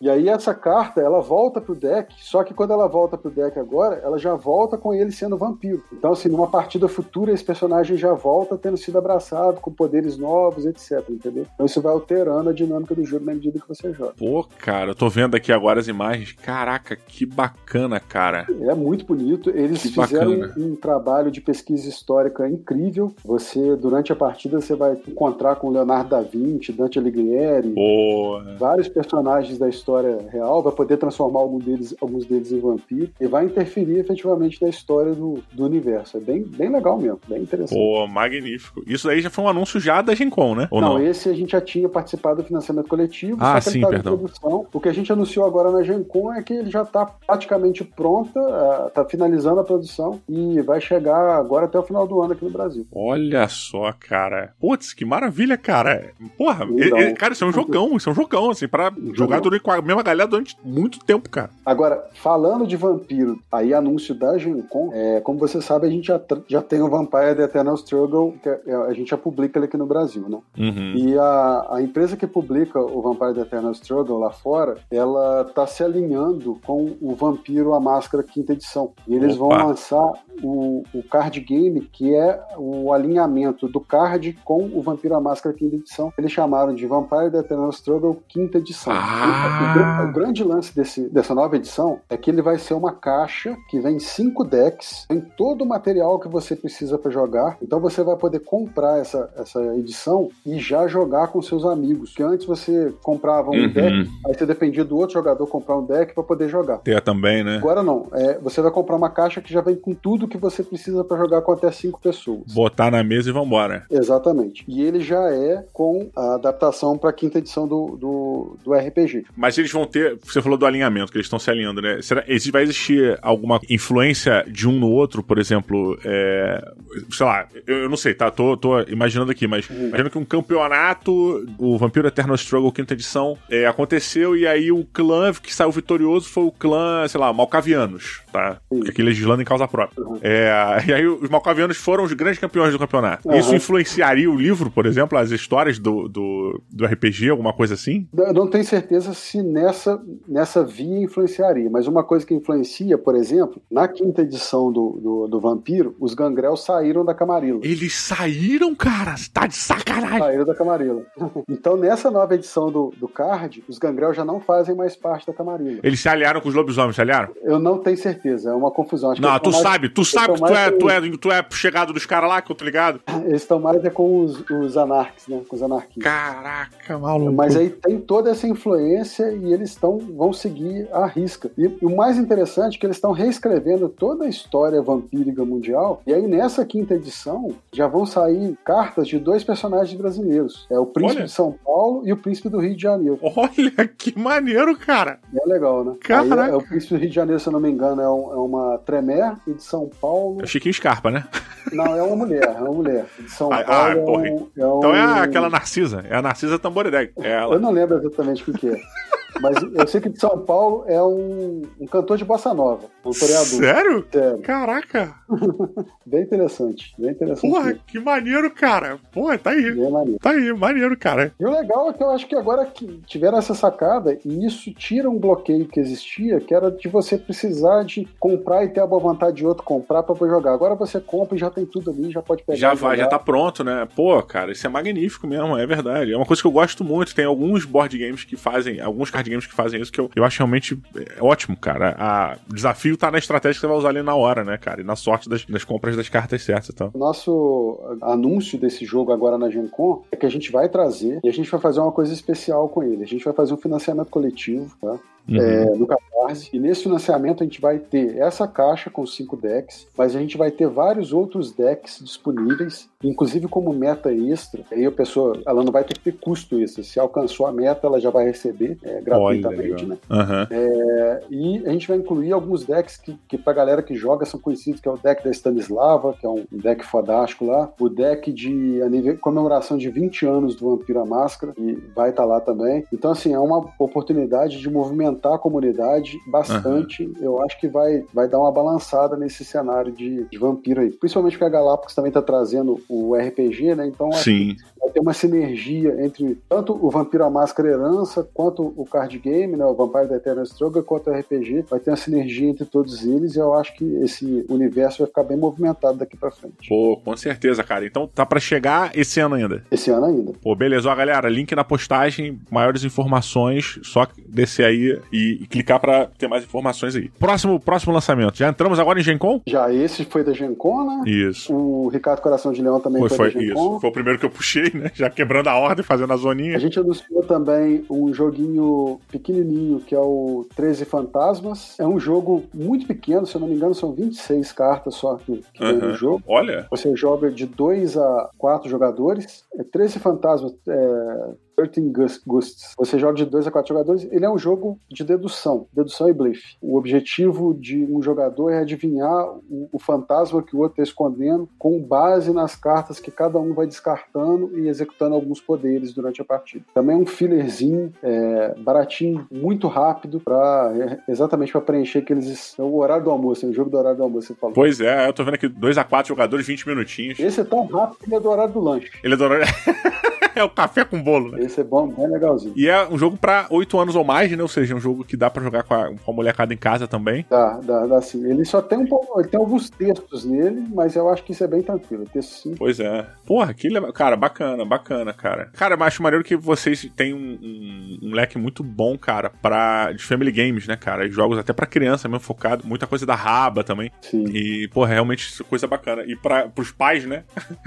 E aí essa carta, ela volta pro deck, só que quando ela volta pro deck agora, ela já volta com ele sendo vampiro. Então, assim, numa partida futura, esse personagem já volta tendo sido abraçado, com poderes novos, etc, entendeu? Então isso vai alterando a dinâmica do jogo na medida que você joga. Pô, cara, eu tô vendo aqui agora as imagens. Caraca, que bacana, cara. É muito bonito. Eles Que fizeram um, um trabalho de pesquisa histórica incrível. Você, durante a partida, você vai encontrar com Leonardo da Vinci, Dante Alighieri, Pô. vários personagens da história real, vai poder transformar algum deles, alguns deles em vampiro e vai interferir efetivamente na história do, do universo. É bem, bem legal mesmo, bem interessante. Pô, magnífico. Isso aí já foi um anúncio já da Gen Con, né? Ou não? não, esse a gente já tinha participado do financiamento coletivo, Ah, sim, tá perdão. em produção. O que a gente anunciou agora na Gencom é que ele já está praticamente pronta, está finalizando a produção e vai chegar agora até o final do ano aqui no Brasil. Olha só, cara. Putz, que maravilha, cara. Porra, Legal. e- e- cara, isso é um jogão, isso é um jogão, assim, pra jogar durante, com a mesma galera durante muito tempo, cara. Agora, falando de vampiro, aí anúncio da Gencom, é, como você sabe, a gente já, já tem o Vampire The Eternal Struggle, que é- a gente já publica ele aqui no Brasil, né? Uhum. E a, a empresa que publica o Vampire The Eternal Struggle lá fora, ela tá se alinhando com o Vampiro a Máscara quinta edição. E eles Opa. vão lançar o, o card game, que é o alinhamento do card com o Vampiro a Máscara quinta edição. Eles chamaram de Vampire The Eternal Struggle quinta edição. Ah. O, gra- o grande lance desse, dessa nova edição é que ele vai ser uma caixa que vem cinco decks, tem todo o material que você precisa para jogar. Então você vai poder comprar essa, essa edição e já jogar com seus amigos. Que antes você comprava um Uhum. deck, aí você dependia do outro jogador comprar um deck para poder jogar. Ter também, né? Agora não, é, você vai comprar uma caixa que já vem com tudo que você precisa para jogar com até cinco pessoas. Botar na mesa e vambora. Exatamente. E ele já é com a adaptação para a quinta edição do, do, do RPG. Mas eles vão ter. Você falou do alinhamento, que eles estão se alinhando, né? Será, vai existir alguma influência de um no outro, por exemplo? É, sei lá, eu, eu, não sei, tá? Tô, tô imaginando aqui, mas uhum. imagina que um campeonato, o Vampiro Eternal Struggle, quinta edição, é, aconteceu e aí o clã que saiu vitorioso foi o clã, sei lá, Malcavianos, tá? Aqui legislando em causa própria. Uhum. É, e aí os Malcavianos foram os grandes campeões do campeonato. Uhum. Isso influenciaria o livro, por exemplo, as histórias do, do, do RPG, alguma coisa assim? Eu não tenho certeza se nessa, nessa via influenciaria, mas uma coisa que influencia, por exemplo, na quinta edição do, do, do Vampiro, os Gangrel saíram da Camarilla. Eles saíram, cara? Tá de sacanagem. Saíram da Camarilla. então, nessa nova edição do, do Card, os Gangrel já não fazem mais parte da Camarilla. Eles se aliaram com os lobisomens, se aliaram? Eu não tenho certeza, é uma confusão. Acho não, tu mais, sabe, tu sabe que tu é, tu, é, tu é chegado dos caras lá, que eu tô ligado? Eles estão mais é com os, os anarques, né? Com os anarquistas. Caraca, maluco. Mas aí tem toda essa influência e eles estão vão seguir a risca. E, e o mais interessante é que eles estão reescrevendo toda a história vampírica mundial. E aí nessa quinta edição já vão sair cartas de dois personagens brasileiros. É o Príncipe Olha. de São Paulo e o Príncipe do Rio de Janeiro. Olha, que maneiro, cara. É legal, né? Caraca. Aí, é, o Príncipe do Rio de Janeiro, se eu não me engano, é, um, é uma Tremere e de São Paulo... É Chiquinho Scarpa, né? Não, é uma mulher, é uma mulher. De São ah, Paulo ah, é, um, é um... Então é aquela Narcisa, é a Narcisa Tamborideg. É ela. Eu não lembro exatamente o que é. Mas eu sei que de São Paulo é um, um cantor de bossa nova, um toreador. Sério? Sério. Caraca! bem interessante, bem interessante. Porra, que maneiro, cara. Porra, tá aí. Bem maneiro. Tá aí, maneiro, cara. E o legal é que eu acho que agora que tiveram essa sacada, e isso tira um bloqueio que existia, que era de você precisar de comprar e ter a boa vontade de outro comprar pra jogar. Agora você compra e já tem tudo ali, já pode pegar. Já vai, já tá pronto, né? Pô, cara, isso é magnífico mesmo, é verdade. É uma coisa que eu gosto muito. Tem alguns board games que fazem, alguns card games que fazem isso que eu, eu acho realmente é ótimo, cara. A, o desafio tá na estratégia que você vai usar ali na hora, né, cara? E na sorte das, das compras das cartas certas então. Nosso anúncio desse jogo agora na Gen Con é que a gente vai trazer e a gente vai fazer uma coisa especial com ele. A gente vai fazer um financiamento coletivo, tá? Uhum. É, no Catarse. E nesse financiamento a gente vai ter essa caixa com cinco decks, mas a gente vai ter vários outros decks disponíveis, inclusive como meta extra. Aí a pessoa ela não vai ter que ter custo extra. Se alcançou a meta, ela já vai receber é, gratuitamente, né? Uhum. É, e a gente vai incluir alguns decks que, que pra galera que joga são conhecidos, que é o deck da Stanislava, que é um deck fodástico lá, o deck de comemoração de 20 anos do Vampiro à Máscara, e vai estar tá lá também. Então, assim, é uma oportunidade de movimentar a comunidade bastante. Uhum. Eu acho que vai, vai dar uma balançada nesse cenário de, de vampiro aí. Principalmente porque a Galápagos também está trazendo o RPG, né? Então Sim. vai ter uma sinergia entre tanto o Vampiro à Máscara Herança, quanto o card game, né? O Vampire da Eternal Struggle, quanto o RPG. Vai ter uma sinergia entre todos eles e eu acho que esse universo vai ficar bem movimentado daqui para frente. Pô, com certeza, cara. Então tá para chegar esse ano ainda. Esse ano ainda. Pô, beleza. Ó, galera, link na postagem, maiores informações, só descer aí e, e clicar para ter mais informações aí. Próximo, próximo lançamento. Já entramos agora em Gencom? Já, esse foi da Gencom, né? Isso. O Ricardo Coração de Leão também foi, foi, foi da Gencom. Isso. Foi o primeiro que eu puxei, né? Já quebrando a ordem, fazendo a zoninha. A gente anunciou também um joguinho pequenininho que é o 13 Fantasmas. É um jogo muito pequeno, se eu não me engano, são 26 cartas só que, que uhum. no jogo. Olha! Você joga de 2 a 4 jogadores. É 13 Fantasmas. É 13 Ghosts. Você joga de 2 a 4 jogadores. Ele é um jogo de dedução, dedução e blefe. O objetivo de um jogador é adivinhar o, o fantasma que o outro está escondendo com base nas cartas que cada um vai descartando e executando alguns poderes durante a partida. Também é um fillerzinho é, baratinho, muito rápido, para é, exatamente para preencher aqueles. É o horário do almoço, é o jogo do horário do almoço, você falou. Pois é, eu tô vendo aqui 2 a 4 jogadores, 20 minutinhos. Esse é tão rápido que ele é do horário do lanche. Ele é do horário. é o café com bolo, né? Esse é bom, bem legalzinho. E é um jogo pra 8 anos ou mais, né? Ou seja, é um jogo que dá pra jogar com a, com a molecada em casa também. Dá, dá, dá sim. Ele só tem um pouco. Ele tem alguns textos nele, mas eu acho que isso é bem tranquilo. Texto sim. Pois é. Porra, que legal. Cara, bacana, bacana, cara. Cara, eu acho maneiro que vocês têm um, um, um, leque muito bom, cara, pra, de family games, né, cara? E jogos até pra criança mesmo, focado. Muita coisa da raba também. Sim. E, porra, realmente coisa bacana. E pra, pros pais, né?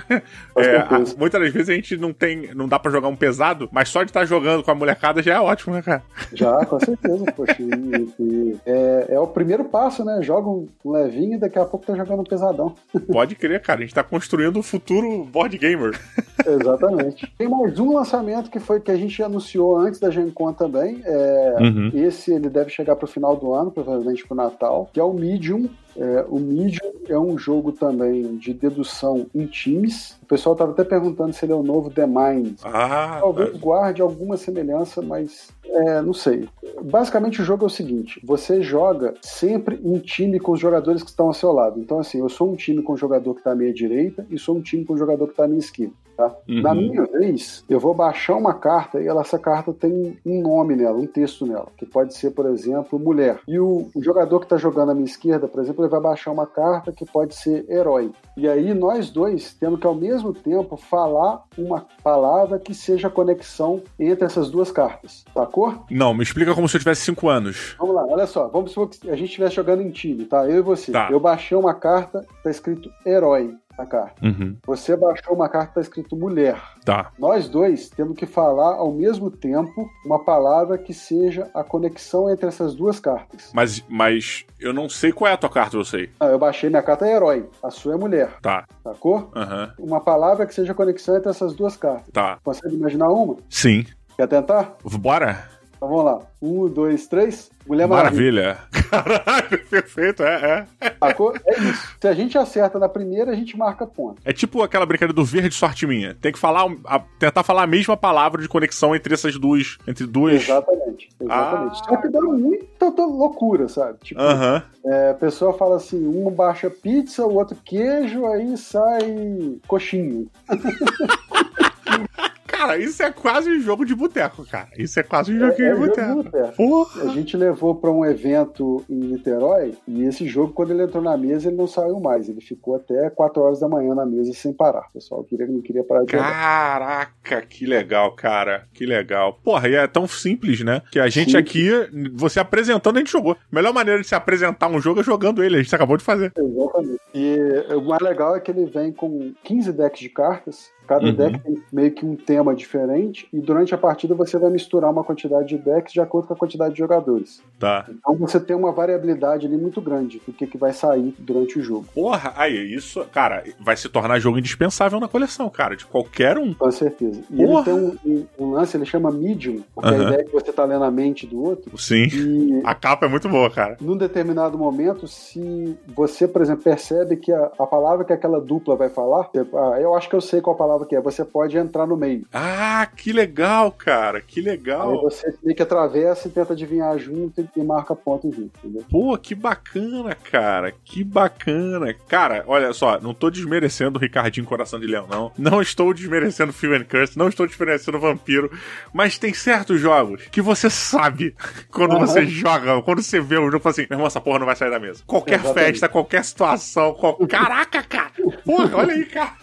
é, muitas das vezes a gente não tem não dá pra jogar um pesado, mas só de estar tá jogando com a molecada já é ótimo, né, cara? Já, com certeza, poxa. E, e é, é, o primeiro passo, né? Joga um levinho e daqui a pouco tá jogando um pesadão. Pode crer, cara. A gente tá construindo o futuro board gamer. Exatamente. Tem mais um lançamento que foi que a gente anunciou antes da Gen Con também. É, uhum. Esse ele deve chegar pro final do ano, provavelmente pro Natal, que é o Medium é, o Medium é um jogo também de dedução em times. O pessoal estava até perguntando se ele é o novo The Mind. Ah, Talvez guarde alguma semelhança, mas é, não sei. Basicamente o jogo é o seguinte: você joga sempre em time com os jogadores que estão ao seu lado. Então, assim, eu sou um time com o jogador que está à minha direita e sou um time com o jogador que está à minha esquerda. Tá? Uhum. Na minha vez, eu vou baixar uma carta e ela, essa carta tem um nome nela, um texto nela, que pode ser, por exemplo, mulher. E o, o jogador que está jogando à minha esquerda, por exemplo, ele vai baixar uma carta que pode ser herói. E aí nós dois temos que ao mesmo tempo falar uma palavra que seja conexão entre essas duas cartas, sacou? Não, me explica como se eu tivesse cinco anos. Vamos lá, olha só, vamos supor que a gente estivesse jogando em time, tá? Eu e você. Tá. Eu baixei uma carta, tá escrito herói na carta. Uhum. Você baixou uma carta que tá escrito mulher. Tá. Nós dois temos que falar ao mesmo tempo uma palavra que seja a conexão entre essas duas cartas. Mas, mas eu não sei qual é a tua carta, eu sei. eu baixei minha carta é herói. A sua é mulher. Tá. Sacou? Uhum. Uma palavra que seja a conexão entre essas duas cartas. Tá. Consegue imaginar uma? Sim. Quer tentar? Bora. Então vamos lá. Um, dois, três. Mulher Maravilha. Maravilha. Caralho, perfeito, é, é. É isso. Se a gente acerta na primeira, a gente marca ponto. É tipo aquela brincadeira do verde sorte minha. Tem que falar, a, tentar falar a mesma palavra de conexão entre essas duas, entre duas. Exatamente, exatamente. Ah. Só que dá muita loucura, sabe? Tipo, uh -huh. é, a pessoa fala assim, um baixa pizza, o outro queijo, aí sai coxinho. Cara, isso é quase um jogo de boteco, cara. Isso é quase um joguinho é, é de boteco. Porra. A gente levou para um evento em Niterói e esse jogo, quando ele entrou na mesa, ele não saiu mais. Ele ficou até 4 horas da manhã na mesa sem parar. O pessoal queria, não queria parar de jogar. Caraca, que legal, cara. Que legal. Porra, e é tão simples, né? Que a gente aqui, você apresentando, a gente jogou. A melhor maneira de se apresentar um jogo é jogando ele. A gente acabou de fazer. Exatamente. E o mais legal é que ele vem com 15 decks de cartas Cada uhum. deck tem meio que um tema diferente e durante a partida você vai misturar uma quantidade de decks de acordo com a quantidade de jogadores. Tá. Então você tem uma variabilidade ali muito grande do que, que vai sair durante o jogo. Porra, aí isso, cara, vai se tornar jogo indispensável na coleção, cara, de qualquer um. Com certeza. E Porra. ele tem um, um, um, lance, ele chama Medium, porque uhum. a ideia é que você tá lendo a mente do outro. Sim. E a capa é muito boa, cara. Num determinado momento, se você, por exemplo, percebe que a, a palavra que aquela dupla vai falar, ah, eu acho que eu sei qual palavra palavra que é, você pode entrar no meio. Ah, que legal, cara, que legal. Aí você meio que atravessa e tenta adivinhar junto e marca ponto junto, entendeu? Pô, que bacana, cara, que bacana. Cara, olha só, não tô desmerecendo o Ricardinho Coração de Leão, não. Não estou desmerecendo Phil and Curse, não estou desmerecendo Vampiro, mas tem certos jogos que você sabe quando uhum. você joga, quando você vê o jogo, fala assim, meu irmão, essa porra não vai sair da mesa. Qualquer Exatamente. festa, qualquer situação, qual... caraca, cara. Porra, olha aí, cara.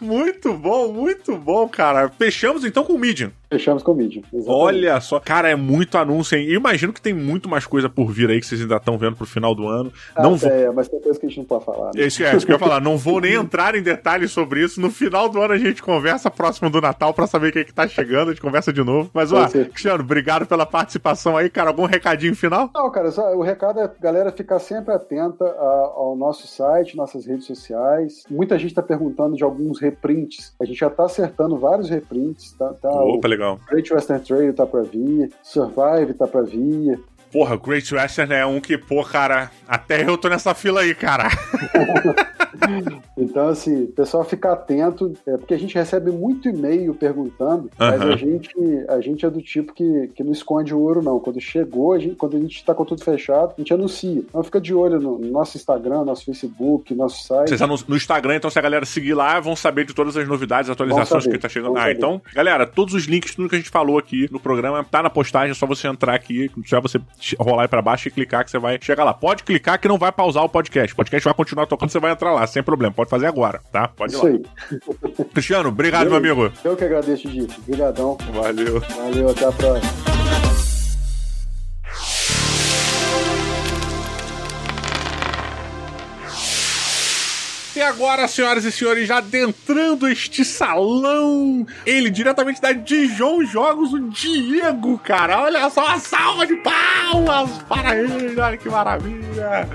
Muito bom, muito bom, cara. Fechamos então com o Medium. Fechamos com o Medium. Exatamente. Olha só, cara, é muito anúncio, hein? imagino que tem muito mais coisa por vir aí que vocês ainda estão vendo pro final do ano. Ah, não vou... É, mas tem coisa que a gente não pode falar. Né? Isso, é, isso que eu ia falar. Não vou nem entrar em detalhes sobre isso. No final do ano a gente conversa próximo do Natal para saber o que, é que tá chegando. A gente conversa de novo. Mas, ó, Cristiano, obrigado pela participação aí, cara. Algum recadinho final? Não, cara, só, o recado é galera ficar sempre atenta ao nosso site, nossas redes sociais. Muita gente tá perguntando de alguns reprints. A gente já tá acertando vários reprints. Tá, tá Opa, legal. Great Western Trail tá pra vir, Survive tá pra vir. Porra, Great Western é um que, pô, cara, até eu tô nessa fila aí, cara. então, assim, o pessoal fica atento, é, porque a gente recebe muito e-mail perguntando, mas a, gente, a gente é do tipo que, que não esconde o ouro, não. Quando chegou, a gente, quando a gente tá com tudo fechado, a gente anuncia. Então fica de olho no, nosso Instagram, nosso Facebook, nosso site. Vocês no, no Instagram, então se a galera seguir lá, vão saber de todas as novidades, atualizações que tá chegando. Ah, então, galera, todos os links, tudo que a gente falou aqui no programa, tá na postagem, é só você entrar aqui, só você rolar aí pra baixo e clicar que você vai chegar lá. Pode clicar que não vai pausar o podcast. O podcast vai continuar tocando, você vai entrar lá, sem problema. Pode fazer agora, tá? Pode ir Isso lá. Aí. Cristiano, obrigado, meu amigo. Eu que agradeço, Dito. Obrigadão. Valeu. Valeu, até a próxima. E agora, senhoras e senhores, já adentrando este salão, ele diretamente da Dijon Jogos, o Diego, cara. Olha só, uma salva de palmas para ele, olha que maravilha.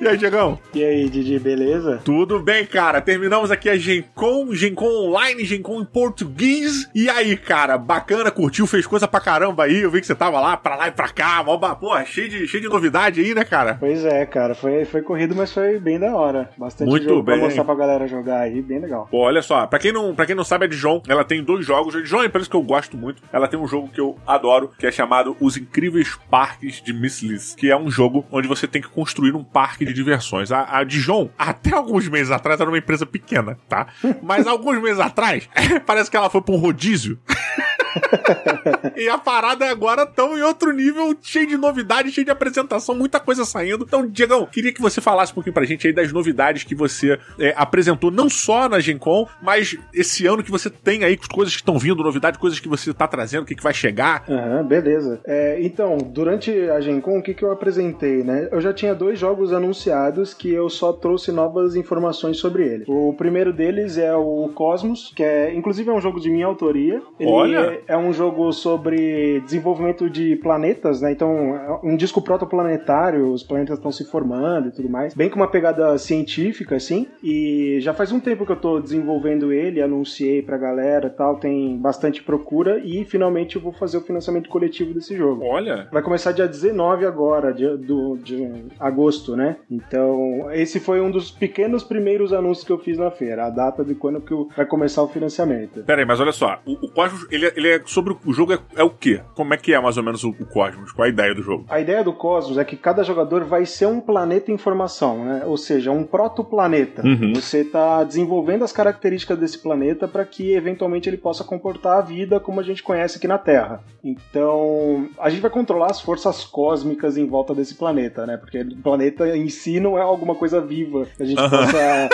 E aí, Diegão? E aí, Didi, beleza? Tudo bem, cara. Terminamos aqui a Gencom, Gencom Online, Gencom em português. E aí, cara, bacana, curtiu, fez coisa pra caramba aí. Eu vi que você tava lá, pra lá e pra cá. Mó, pô, cheio de, cheio de novidade aí, né, cara? Pois é, cara. Foi, foi corrido, mas foi bem da hora. Bastante Muito jogo bem. pra mostrar pra galera jogar aí, bem legal. Pô, olha só, pra quem não, pra quem não sabe, a Dijon, ela tem dois jogos. A Dijon é uma empresa que eu gosto muito. Ela tem um jogo que eu adoro, que é chamado Os Incríveis Parques de Miss Liz, que é um jogo onde você tem que construir um parque de diversões. A, a Dijon, até alguns meses atrás, era uma empresa pequena, tá? Mas alguns meses atrás, parece que ela foi pra um rodízio. e a parada agora tão em outro nível, cheio de novidades, cheio de apresentação, muita coisa saindo. Então, Diegão, queria que você falasse um pouquinho pra gente aí das novidades que você é, apresentou, não só na Gen Con, mas esse ano que você tem aí, coisas que estão vindo, novidades, coisas que você tá trazendo, o que, que vai chegar. Aham, beleza. É, então, durante a Gen Con, o que, que eu apresentei, né? Eu já tinha dois jogos anunciados que eu só trouxe novas informações sobre ele. O primeiro deles é o Cosmos, que é, inclusive, é um jogo de minha autoria. Ele Olha! É, é um jogo sobre desenvolvimento de planetas, né? Então, é um disco protoplanetário, os planetas estão se formando e tudo mais. Bem com uma pegada científica, assim. E já faz um tempo que eu tô desenvolvendo ele, anunciei pra galera e tal, tem bastante procura e finalmente eu vou fazer o financiamento coletivo desse jogo. Olha, Vai começar dia 19 agora, de, do, de agosto, né? Então, esse foi um dos pequenos primeiros anúncios que eu fiz na feira, a data de quando que vai começar o financiamento. Pera aí, mas olha só, o, o Cosmos, ele, é- ele é sobre o, jogo, é, é o quê? Como é que é mais ou menos o, o Cosmos? Qual é a ideia do jogo? A ideia do Cosmos é que cada jogador vai ser um planeta em formação, né? Ou seja, um protoplaneta. Uhum. Você está desenvolvendo as características desse planeta para que eventualmente ele possa comportar a vida como a gente conhece aqui na Terra. Então, a gente vai controlar as forças cósmicas em volta desse planeta, né? Porque o planeta em si não é alguma coisa viva que a gente Aham. possa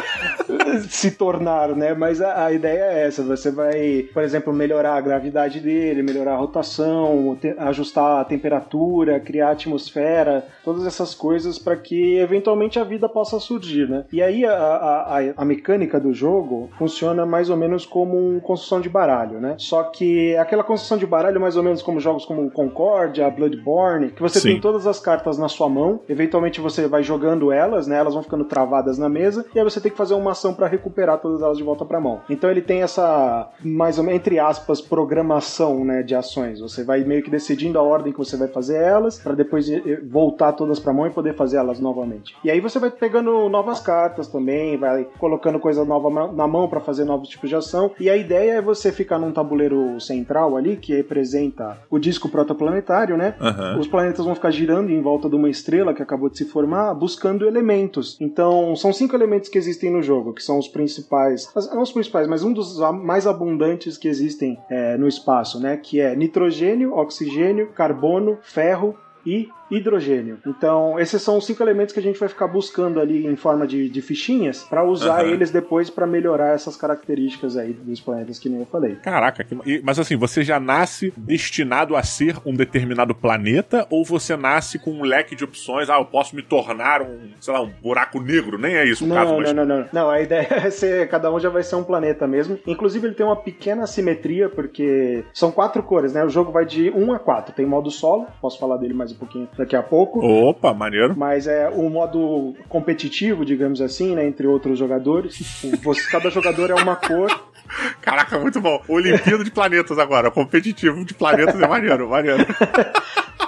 se tornar, né? Mas a, a ideia é essa: você vai, por exemplo, melhorar a gravidade dele, melhorar a rotação, ajustar a temperatura, criar a atmosfera, todas essas coisas para que eventualmente a vida possa surgir, né? E aí a, a, a- a mecânica do jogo funciona mais ou menos como uma construção de baralho, né? Só que aquela construção de baralho, mais ou menos como jogos como Concordia, Bloodborne, que você Sim. tem todas as cartas na sua mão, eventualmente você vai jogando elas, né? Elas vão ficando travadas na mesa e aí você tem que fazer uma ação para recuperar todas elas de volta para mão. Então ele tem essa mais ou menos entre aspas programação, né, de ações. Você vai meio que decidindo a ordem que você vai fazer elas para depois eh, voltar todas para mão e poder fazer elas novamente. E aí você vai pegando novas cartas também, vai colocando coisa nova na mão para fazer novos tipos de ação. E a ideia é você ficar num tabuleiro central ali que representa o disco protoplanetário, né? Aham. Os planetas vão ficar girando em volta de uma estrela que acabou de se formar, buscando elementos. Então, são cinco elementos que existem no jogo, que são os principais, não os principais, mas um dos a- mais abundantes que existem é, no espaço, né? Que é nitrogênio, oxigênio, carbono, ferro e hidrogênio. Então, esses são os cinco elementos que a gente vai ficar buscando ali em forma de, de fichinhas para usar Aham. eles depois para melhorar essas características aí dos planetas que nem eu falei. Caraca, que- mas assim, você já nasce destinado a ser um determinado planeta ou você nasce com um leque de opções? Ah, eu posso me tornar um, sei lá, um buraco negro? Nem é isso o Não, caso, não, mas. não, não, não. a ideia é ser. Cada um já vai ser um planeta mesmo. Inclusive, ele tem uma pequena assimetria, porque são quatro cores, né? O jogo vai de 1 a 4. Tem modo solo, posso falar dele mais um pouquinho daqui a pouco. Opa, maneiro. Mas é o modo competitivo, digamos assim, né? Entre outros jogadores. Você- cada jogador é uma cor. Caraca, muito bom. Olimpíada de planetas agora. Competitivo de planetas é maneiro, maneiro.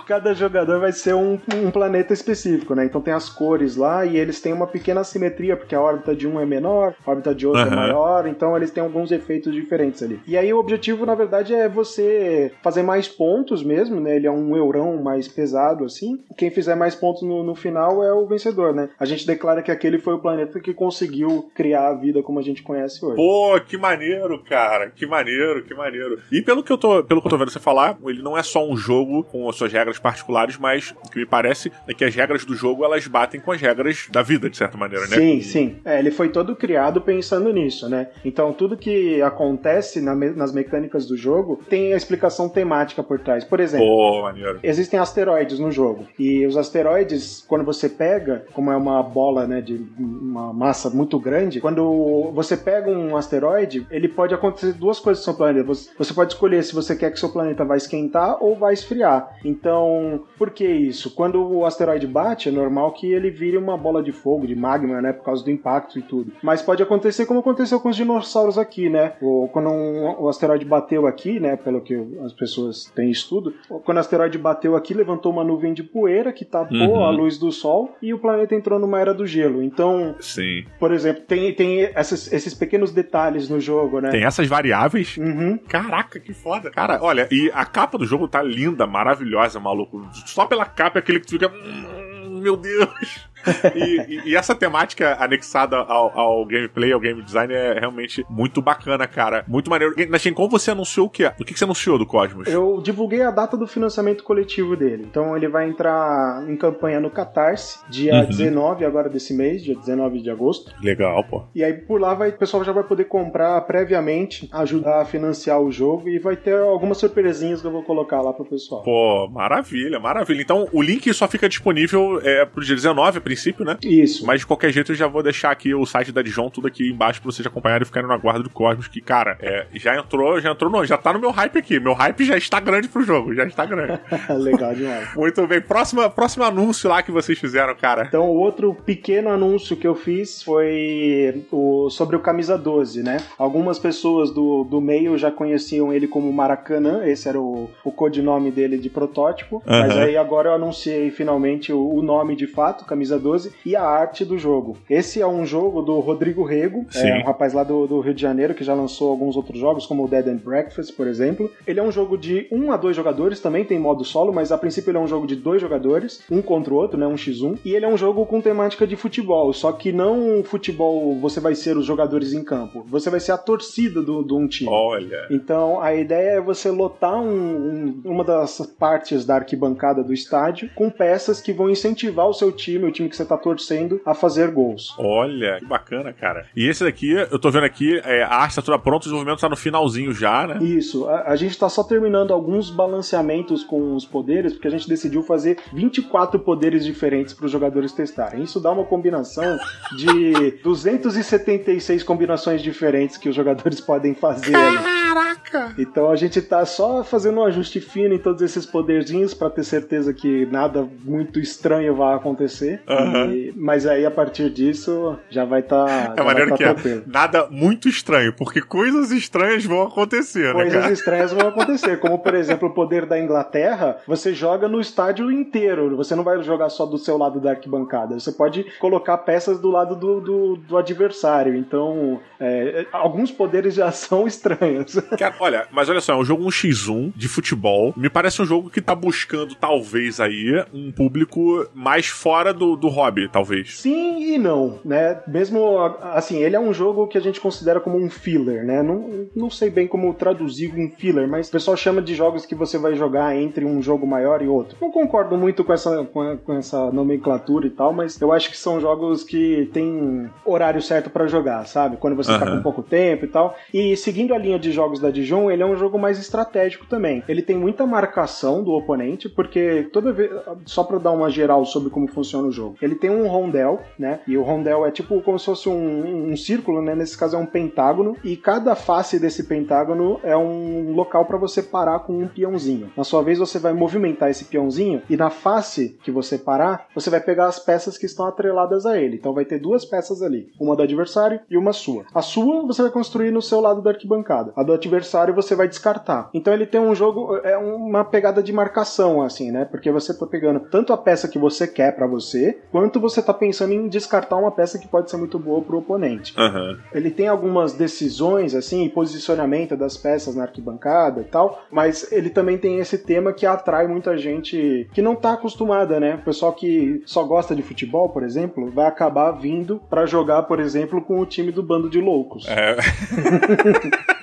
Cada jogador vai ser um, um planeta específico, né? Então tem as cores lá e eles têm uma pequena assimetria, porque a órbita de um é menor, a órbita de outro Aham. é maior, então eles têm alguns efeitos diferentes ali. E aí o objetivo, na verdade, é você fazer mais pontos mesmo, né? Ele é um eurão mais pesado, assim. Quem fizer mais pontos no, no final é o vencedor, né? A gente declara que aquele foi o planeta que conseguiu criar a vida como a gente conhece hoje. Pô, que maneiro, cara. Que maneiro, que maneiro. E pelo que eu tô, pelo que eu tô vendo você falar, ele não é só um jogo com as suas regras particulares, mas o que me parece é que as regras do jogo elas batem com as regras da vida, de certa maneira, né? Sim, sim. É, ele foi todo criado pensando nisso, né? Então tudo que acontece na me nas mecânicas do jogo tem a explicação temática por trás. Por exemplo, Pô, maneiro. existem asteroides no jogo. E os asteroides, quando você pega, como é uma bola né, de uma massa muito grande, quando você pega um asteroide, ele pode acontecer duas coisas no seu planeta. Você, pode escolher se você quer que seu planeta vai esquentar ou vai esfriar. Então, por que isso? Quando o asteroide bate, é normal que ele vire uma bola de fogo, de magma, né? Por causa do impacto e tudo. Mas pode acontecer como aconteceu com os dinossauros aqui, né? Ou quando um, o asteroide bateu aqui, né? Pelo que as pessoas têm estudo, quando o asteroide bateu aqui, levantou uma nuvem de poeira que tapou Uhum. a luz do Sol e o planeta entrou numa era do gelo. Então, Sim. por exemplo, tem, tem essas- esses pequenos detalhes no jogo, né? Tem essas variáveis. Uhum. Caraca, que foda. Cara, olha, e a capa do jogo tá linda, maravilhosa, maluco. Só pela capa é aquele que tu fica. "Hum, Meu Deus! E, e- e essa temática anexada ao, ao gameplay, ao game design, é realmente muito bacana, cara. Muito maneiro. Na Como você anunciou o quê? O que que você anunciou do Cosmos? Eu divulguei a data do financiamento coletivo dele. Então ele vai entrar em campanha no Catarse, dia Uhum. 19 agora desse mês, dia 19 de agosto. Legal, pô. E aí por lá vai, o pessoal já vai poder comprar previamente, ajudar a financiar o jogo e vai ter algumas surpresinhas que eu vou colocar lá pro pessoal. Pô, maravilha, maravilha. Então, o link só fica disponível é, pro dia 19, a princípio, né? Isso. Mas de qualquer jeito eu já vou deixar aqui o site da Dijon tudo aqui embaixo pra vocês acompanharem e ficarem no aguardo do Cosmos, que, cara, é, já entrou, já entrou no, já tá no meu hype aqui. Meu hype já está grande pro jogo, já está grande. Legal demais. Muito bem. Próxima, próximo anúncio lá que vocês fizeram, cara. Então, o outro pequeno anúncio que eu fiz foi o, sobre o Camisa 12, né? Algumas pessoas do, do meio já conheciam ele como Maracanã, esse era o, o codinome dele de protótipo, mas Aham. aí agora eu anunciei finalmente o, o nome de fato, Camisa 12, e a arte do jogo. Esse é um jogo do Rodrigo Rego, Sim. é um rapaz lá do, do Rio de Janeiro que já lançou alguns outros jogos, como o Dead and Breakfast, por exemplo. Ele é um jogo de um a dois jogadores, também tem modo solo, mas a princípio ele é um jogo de dois jogadores, um contra o outro, né? Um x1. E ele é um jogo com temática de futebol, só que não futebol você vai ser os jogadores em campo, você vai ser a torcida do, de um time. Olha. Então a ideia é você lotar um- um- uma das partes da arquibancada do estádio com peças que vão incentivar o seu time, o time que você está torcendo, a fazer gols. Olha, que bacana, cara. E esse daqui, eu tô vendo aqui, é, a arte tá toda pronta, o desenvolvimento tá no finalzinho já, né? Isso, a, a gente está só terminando alguns balanceamentos com os poderes, porque a gente decidiu fazer 24 poderes diferentes para os jogadores testarem. Isso dá uma combinação de 276 combinações diferentes que os jogadores podem fazer. Caraca! Então a gente tá só fazendo um ajuste fino em todos esses poderzinhos para ter certeza que nada muito estranho vai acontecer. E- mas aí a partir disso já vai estar. É maneiro que é nada muito estranho, porque coisas estranhas vão acontecer, né, Coisas estranhas vão acontecer, como por exemplo o poder da Inglaterra, você joga no estádio inteiro, você não vai jogar só do seu lado da arquibancada, você pode colocar peças do lado do, do, do adversário, então é, alguns poderes já são estranhos. Cara, olha, mas olha só, é um jogo 1x1 de futebol. Me parece um jogo que tá buscando, talvez, aí, um público mais fora do, do hobby, talvez. Sim e não, né? Mesmo assim, ele é um jogo que a gente considera como um filler, né? Não, não sei bem como traduzir um filler, mas o pessoal chama de jogos que você vai jogar entre um jogo maior e outro. Não concordo muito com essa, com, essa nomenclatura e tal, mas eu acho que são jogos que tem horário certo pra jogar, sabe? Quando você tá Aham. com pouco tempo e tal. E seguindo a linha de jogos da Dijon, ele é um jogo mais estratégico também. Ele tem muita marcação do oponente, porque toda vez. Só pra dar uma geral sobre como funciona o jogo. Ele tem um rondel, né? E o rondel é tipo como se fosse um, um círculo, né? Nesse caso é um pentágono. E cada face desse pentágono é um local pra você parar com um peãozinho. Na sua vez, você vai movimentar esse peãozinho e na face que você parar, você vai pegar as peças que estão atreladas a ele. Então vai ter duas peças ali, uma do adversário e uma sua. A sua você vai construir no seu lado da arquibancada. A do adversário você vai descartar. Então ele tem um jogo, é uma pegada de marcação, assim, né? Porque você tá pegando tanto a peça que você quer pra você, quanto você tá pensando em descartar uma peça que pode ser muito boa pro oponente. Aham. Ele tem algumas decisões, assim, e posicionamento das peças na arquibancada e tal, mas ele também tem esse tema que atrai muita gente que não tá acostumada, né? O pessoal que só gosta de futebol, por exemplo, vai acabar vindo pra jogar, por exemplo, com o time do bando de loucos. É.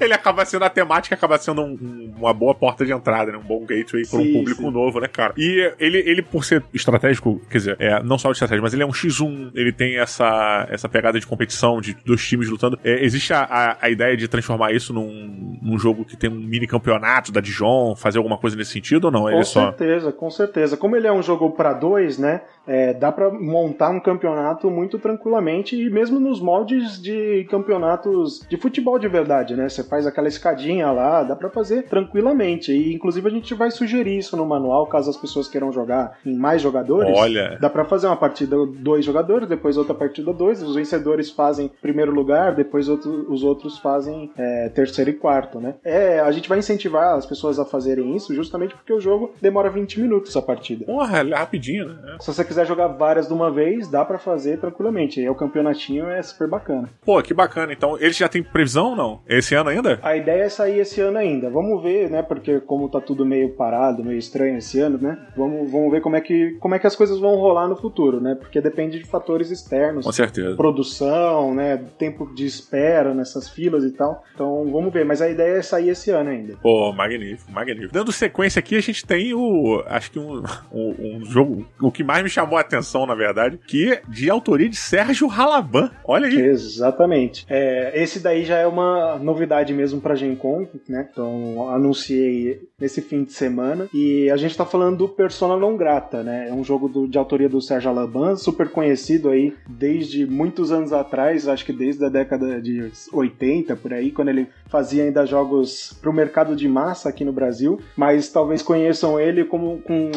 ele acaba sendo a temática, acaba sendo um, um, uma boa porta de entrada, né? Um bom gateway para um público sim. novo, né, cara? E ele, ele, por ser estratégico, quer dizer, é, não só de estratégia, mas ele é um X1, ele tem essa, essa pegada de competição, de dois times lutando. É, existe a, a, a, ideia de transformar isso num, num jogo que tem um mini campeonato da Dijon, fazer alguma coisa nesse sentido ou não? Com certeza, só... com certeza. Como ele é um jogo para dois, né? É, dá para montar um campeonato muito tranquilamente e mesmo nos moldes de campeonatos de futebol de verdade, né? Você faz aquela escadinha lá, dá para fazer tranquilamente. E inclusive a gente vai sugerir isso no manual caso as pessoas queiram jogar em mais jogadores. Olha, dá para fazer uma partida dois jogadores, depois outra partida dois. Os vencedores fazem primeiro lugar, depois outro, os outros fazem é, terceiro e quarto, né? É, a gente vai incentivar as pessoas a fazerem isso justamente porque o jogo demora 20 minutos a partida. Porra, é rapidinho, né? Se você quiser jogar várias de uma vez, dá para fazer tranquilamente. E o campeonatinho é super bacana. Pô, que bacana. Então, eles já tem previsão ou não? Esse ano ainda? A ideia é sair esse ano ainda. Vamos ver, né? Porque como tá tudo meio parado, meio estranho esse ano, né? Vamos, vamos ver como é, que, como é que as coisas vão rolar no futuro, né? Porque depende de fatores externos. Com certeza. Produção, né? Tempo de espera nessas filas e tal. Então, vamos ver. Mas a ideia é sair esse ano ainda. Pô, magnífico, magnífico. Dando sequência aqui, a gente tem o. Acho que um, um, um jogo. O que mais me chamou a atenção na verdade, que é de autoria de Sérgio Ralaban. Olha aí. Exatamente. É, esse daí já é uma novidade mesmo pra Gen Con, né? Então, anunciei nesse fim de semana. E a gente tá falando do Persona Non Grata, né? É um jogo do, de autoria do Sérgio Alaban, super conhecido aí desde muitos anos atrás, acho que desde a década de 80, por aí, quando ele fazia ainda jogos pro mercado de massa aqui no Brasil. Mas talvez conheçam ele como com,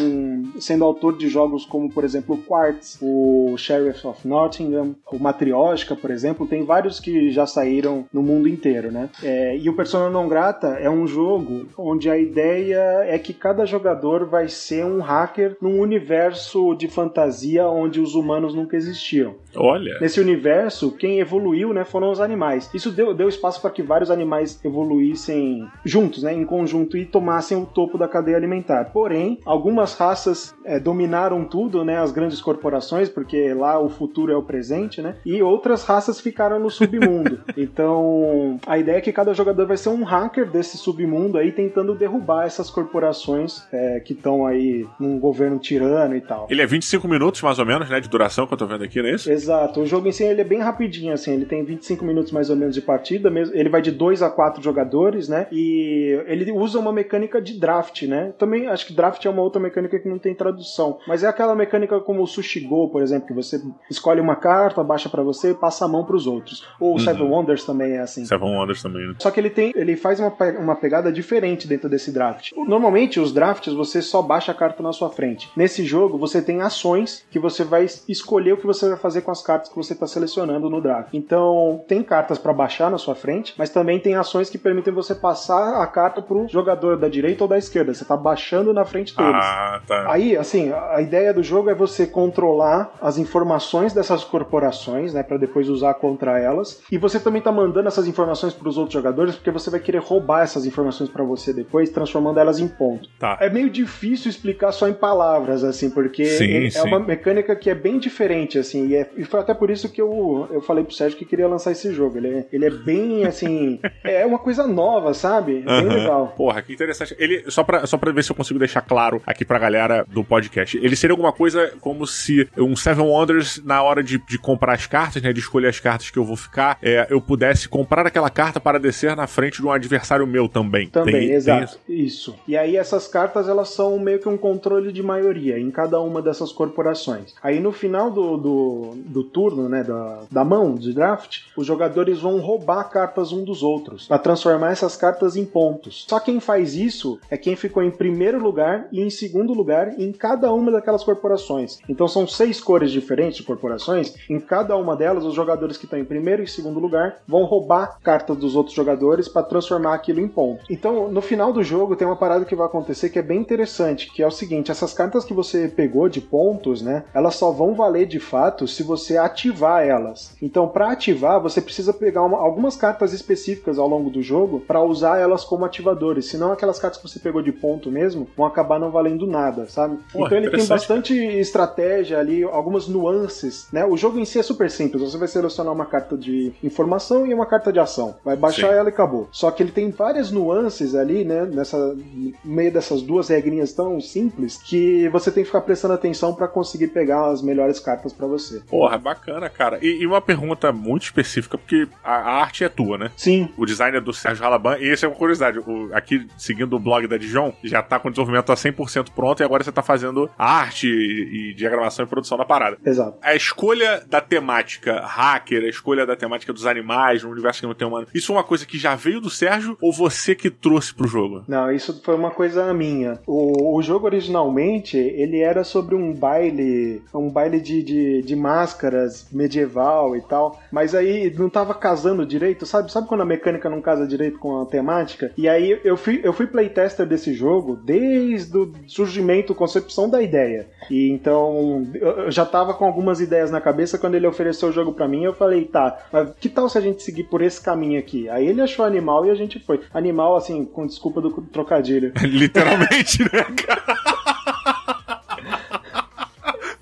sendo autor de jogos como, por exemplo, Quartz, o Sheriff of Nottingham, o Matrioshka, por exemplo, tem vários que já saíram no mundo inteiro, né? É, e o Persona Non Grata é um jogo onde a ideia é que cada jogador vai ser um hacker num universo de fantasia onde os humanos nunca existiam. Olha! Nesse universo, quem evoluiu né, foram os animais. Isso deu, deu espaço para que vários animais evoluíssem juntos, né, em conjunto, e tomassem o topo da cadeia alimentar. Porém, algumas raças é, dominaram tudo, né, as grandes corporações, porque lá o futuro é o presente, né? E outras raças ficaram no submundo. então, a ideia é que cada jogador vai ser um hacker desse submundo aí, tentando derrubar essas corporações é, que estão aí num governo tirano e tal. Ele é 25 minutos, mais ou menos, né, de duração, que eu tô vendo aqui, não é isso? Exato. O jogo em si ele é bem rapidinho, assim, ele tem 25 minutos mais ou menos de partida, ele vai de 2 a 4 jogadores, né? E ele usa uma mecânica de draft, né? Também acho que draft é uma outra mecânica que não tem tradução, mas é aquela mecânica como o Sushi Go, por exemplo, que você escolhe uma carta, baixa para você e passa a mão para os outros. Ou o uhum. Seven Wonders também é assim. Seven Wonders também, né? Só que ele tem, ele faz uma, uma pegada diferente dentro desse draft. Normalmente os drafts você só baixa a carta na sua frente. Nesse jogo você tem ações que você vai escolher o que você vai fazer com as cartas que você está selecionando no draft. Então tem cartas para baixar na sua frente, mas também tem ações que permitem você passar a carta pro jogador da direita ou da esquerda. Você está baixando na frente deles. Ah, tá. Aí, assim, a ideia do jogo é você controlar as informações dessas corporações, né, para depois usar contra elas. E você também tá mandando essas informações para os outros jogadores porque você vai querer roubar essas informações para você depois, transformando elas em ponto. Tá. É meio difícil explicar só em palavras, assim, porque sim, é sim. uma mecânica que é bem diferente, assim, e, é, e, foi até por isso que eu, eu falei pro Sérgio que queria lançar esse jogo. Ele é, ele é bem, assim, é uma coisa nova, sabe? É bem legal. Porra, que interessante. Ele, só pra, só pra ver se eu consigo deixar claro aqui pra galera do podcast, ele seria alguma coisa como se um Seven Wonders, na hora de, de comprar as cartas, né, de escolher as cartas que eu vou ficar, é, eu pudesse comprar aquela carta para descer na frente de um adversário meu também. Também, tem, exato. Tem isso? isso. E aí essas cartas, elas são meio que um controle de maioria em cada uma dessas corporações. Aí no final do, do, do turno, né, da, da mão de draft, os jogadores vão roubar cartas um dos outros para transformar essas cartas em pontos. Só quem faz isso é quem ficou em primeiro lugar e em segundo lugar em cada uma daquelas corporações. Então são seis cores diferentes de corporações. Em cada uma delas, os jogadores que estão em primeiro e segundo lugar vão roubar cartas dos outros jogadores para transformar aquilo em ponto. Então, no final do jogo, tem uma parada que vai acontecer que é bem interessante, que é o seguinte: essas cartas que você pegou de pontos, né? Elas só vão valer de fato se você ativar elas. Então, para ativar, você precisa pegar uma, algumas cartas específicas ao longo do jogo para usar elas como ativadores. Senão, aquelas cartas que você pegou de ponto mesmo vão acabar não valendo nada, sabe? Pô, então, ele tem bastante estratégia ali, algumas nuances, né? O jogo em si é super simples. Você vai selecionar uma carta de informação e uma carta de ação. Vai baixar puxar ela e acabou. Só que ele tem várias nuances ali, né? Nessa no meio dessas duas regrinhas tão simples que você tem que ficar prestando atenção para conseguir pegar as melhores cartas para você. Porra, bacana, cara. E, e, uma pergunta muito específica, porque a, a, arte é tua, né? Sim. O design é do Sérgio Ralaban, e essa é uma curiosidade. O, aqui, seguindo o blog da Dijon, já tá com o desenvolvimento a 100% pronto e agora você tá fazendo arte e, e diagramação e produção da parada. Exato. A escolha da temática hacker, a escolha da temática dos animais no universo que não tem humano, isso é uma coisa que já veio do Sérgio ou você que trouxe pro jogo? Não, isso foi uma coisa minha. O, o jogo originalmente, ele era sobre um baile, um baile de, de, de máscaras medieval e tal, mas aí não tava casando direito, sabe? Sabe quando a mecânica não casa direito com a temática? E aí eu fui, eu fui playtester desse jogo desde o surgimento, concepção da ideia. E então eu já tava com algumas ideias na cabeça quando ele ofereceu o jogo para mim, eu falei, tá, mas que tal se a gente seguir por esse caminho aqui? Aí ele achou animal e a gente foi. Animal, assim, com desculpa do trocadilho. Literalmente, né, cara?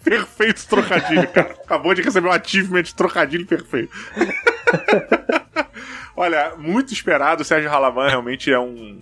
perfeito trocadilho, cara. Acabou de receber um achievement de trocadilho perfeito. Olha, muito esperado. O Sérgio Halavan realmente é um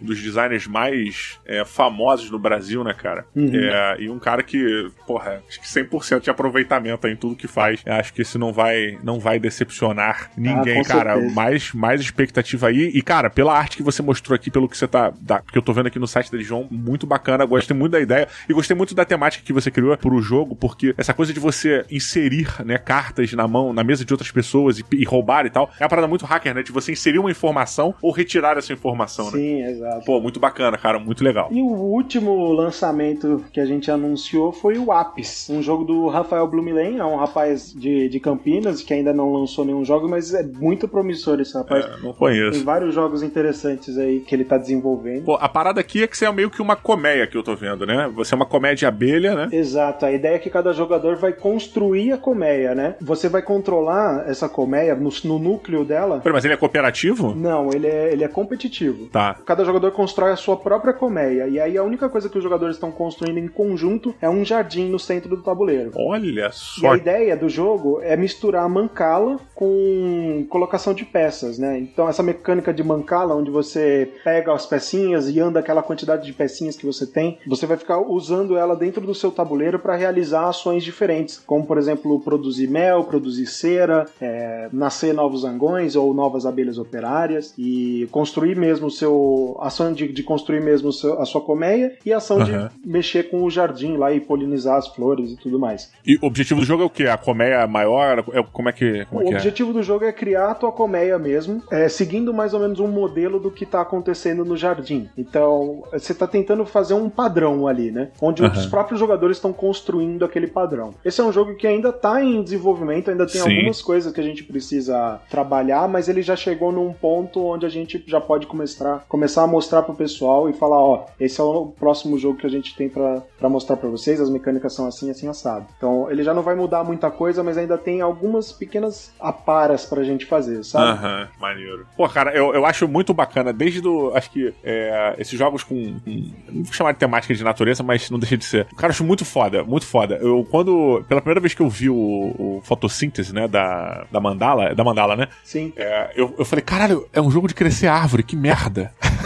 dos designers mais é, famosos no Brasil, né, cara? Uhum. É, e um cara que, porra, acho que 100% de aproveitamento em tudo que faz. Acho que esse não vai, não vai decepcionar ninguém, ah, cara. Mais, mais expectativa aí. E, cara, pela arte que você mostrou aqui, pelo que você tá. Da, que eu tô vendo aqui no site da João, muito bacana. Gostei muito da ideia. E gostei muito da temática que você criou pro jogo, porque essa coisa de você inserir, né, cartas na mão, na mesa de outras pessoas e, e roubar e tal, é uma parada muito hacker, né? De você inserir uma informação ou retirar essa informação, Sim, né? Sim, exato. Pô, muito bacana, cara, muito legal. E o último lançamento que a gente anunciou foi o Apis, um jogo do Rafael Blumilen, é um rapaz de, de Campinas que ainda não lançou nenhum jogo, mas é muito promissor esse rapaz. É, não conheço. Tem vários jogos interessantes aí que ele tá desenvolvendo. Pô, a parada aqui é que você é meio que uma colmeia que eu tô vendo, né? Você é uma colmeia de abelha, né? Exato, a ideia é que cada jogador vai construir a colmeia, né? Você vai controlar essa colmeia no, no núcleo dela. Pera, mas ele é cooperativo? Não, ele é, ele é competitivo. Tá. Cada jogador jogador constrói a sua própria colmeia. E aí a única coisa que os jogadores estão construindo em conjunto é um jardim no centro do tabuleiro. Olha só. E a ideia do jogo é misturar mancala com colocação de peças, né? Então essa mecânica de mancala, onde você pega as pecinhas e anda aquela quantidade de pecinhas que você tem, você vai ficar usando ela dentro do seu tabuleiro para realizar ações diferentes, como por exemplo produzir mel, produzir cera, é, nascer novos zangões ou novas abelhas operárias e construir mesmo o seu ação de, de construir mesmo a sua colmeia e ação uhum. de mexer com o jardim lá e polinizar as flores e tudo mais. E o objetivo do jogo é o que? A colmeia maior? É, como é que. Como o é que objetivo é? do jogo é criar a tua colmeia mesmo, é, seguindo mais ou menos um modelo do que está acontecendo no jardim. Então, você está tentando fazer um padrão ali, né? Onde uhum. os próprios jogadores estão construindo aquele padrão. Esse é um jogo que ainda está em desenvolvimento, ainda tem Sim. algumas coisas que a gente precisa trabalhar, mas ele já chegou num ponto onde a gente já pode começar, começar a mostrar pro pessoal e falar, ó, esse é o próximo jogo que a gente tem para mostrar para vocês, as mecânicas são assim, assim, assado. Então, ele já não vai mudar muita coisa, mas ainda tem algumas pequenas aparas pra gente fazer, sabe? Aham, uhum, maneiro. Pô, cara, eu, eu acho muito bacana, desde do, acho que é, esses jogos com, com, não vou chamar de temática de natureza, mas não deixa de ser. Cara, eu acho muito foda, muito foda. Eu, quando, pela primeira vez que eu vi o, o fotossíntese, né, da, da Mandala, da Mandala, né? Sim. É, eu, eu falei, caralho, é um jogo de crescer árvore, que merda.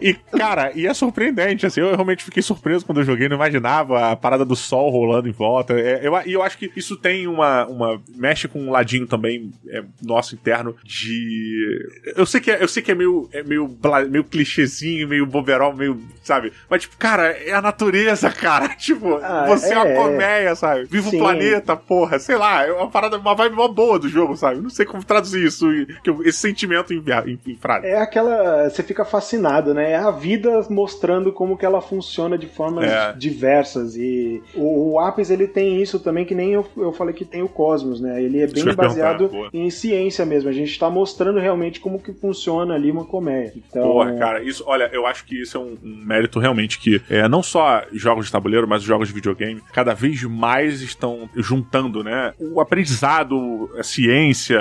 e, cara, e é surpreendente, assim, eu realmente fiquei surpreso quando eu joguei, não imaginava a parada do sol rolando em volta. É, eu, e eu acho que isso tem uma. uma mexe com um ladinho também é, nosso interno de. Eu sei que é, eu sei que é meio, é meio, meio clichêzinho, meio boberol, meio. sabe? Mas, tipo, cara, é a natureza, cara. Tipo, ah, você é, uma é. colmeia, sabe? Viva o planeta, porra. Sei lá, é uma parada, uma vibe mó boa do jogo, sabe? Não sei como traduzir isso, esse sentimento em, em, em frase. É aquela. Você fica fascinado, né? É a vida mostrando como que ela funciona de formas é. diversas. E o, o Apis, ele tem isso também, que nem eu, eu falei que tem o Cosmos, né? Ele é bem baseado em ciência mesmo. A gente tá mostrando realmente como que funciona ali uma colmeia. Então... Porra, cara, isso, olha, eu acho que isso é um, um mérito realmente que é, não só jogos de tabuleiro, mas os jogos de videogame, cada vez mais estão juntando, né? O aprendizado, a ciência,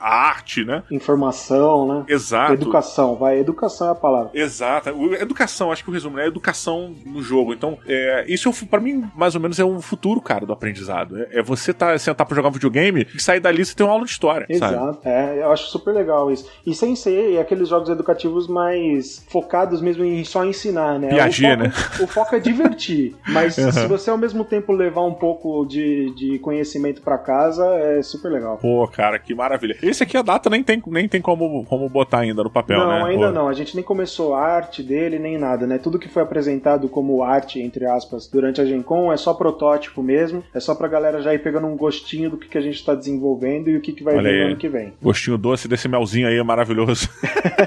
a arte, né? Informação, né? Exato. Educação, vai. Educação a palavra. Exato. Educação, acho que o resumo é educação no jogo. Então, é, isso é, para mim, mais ou menos, é o futuro, cara, do aprendizado. É, é você tá, sentar pra jogar um videogame e sair dali você tem uma aula de história. Exato. Sabe? É, eu acho super legal isso. E sem ser aqueles jogos educativos mais focados mesmo em só ensinar, né? Piaget, né? O foco é divertir. mas uhum. se você ao mesmo tempo levar um pouco de, de conhecimento para casa, é super legal. Pô, cara, que maravilha. Esse aqui a data nem tem, nem tem como, como botar ainda no papel, não, né? Não, ainda Pô. não. A gente nem começou a arte dele, nem nada, né? Tudo que foi apresentado como arte, entre aspas, durante a Gen Con é só protótipo mesmo. É só pra galera já ir pegando um gostinho do que, que a gente tá desenvolvendo e o que, que vai vir no ano que vem. Gostinho doce desse melzinho aí é maravilhoso.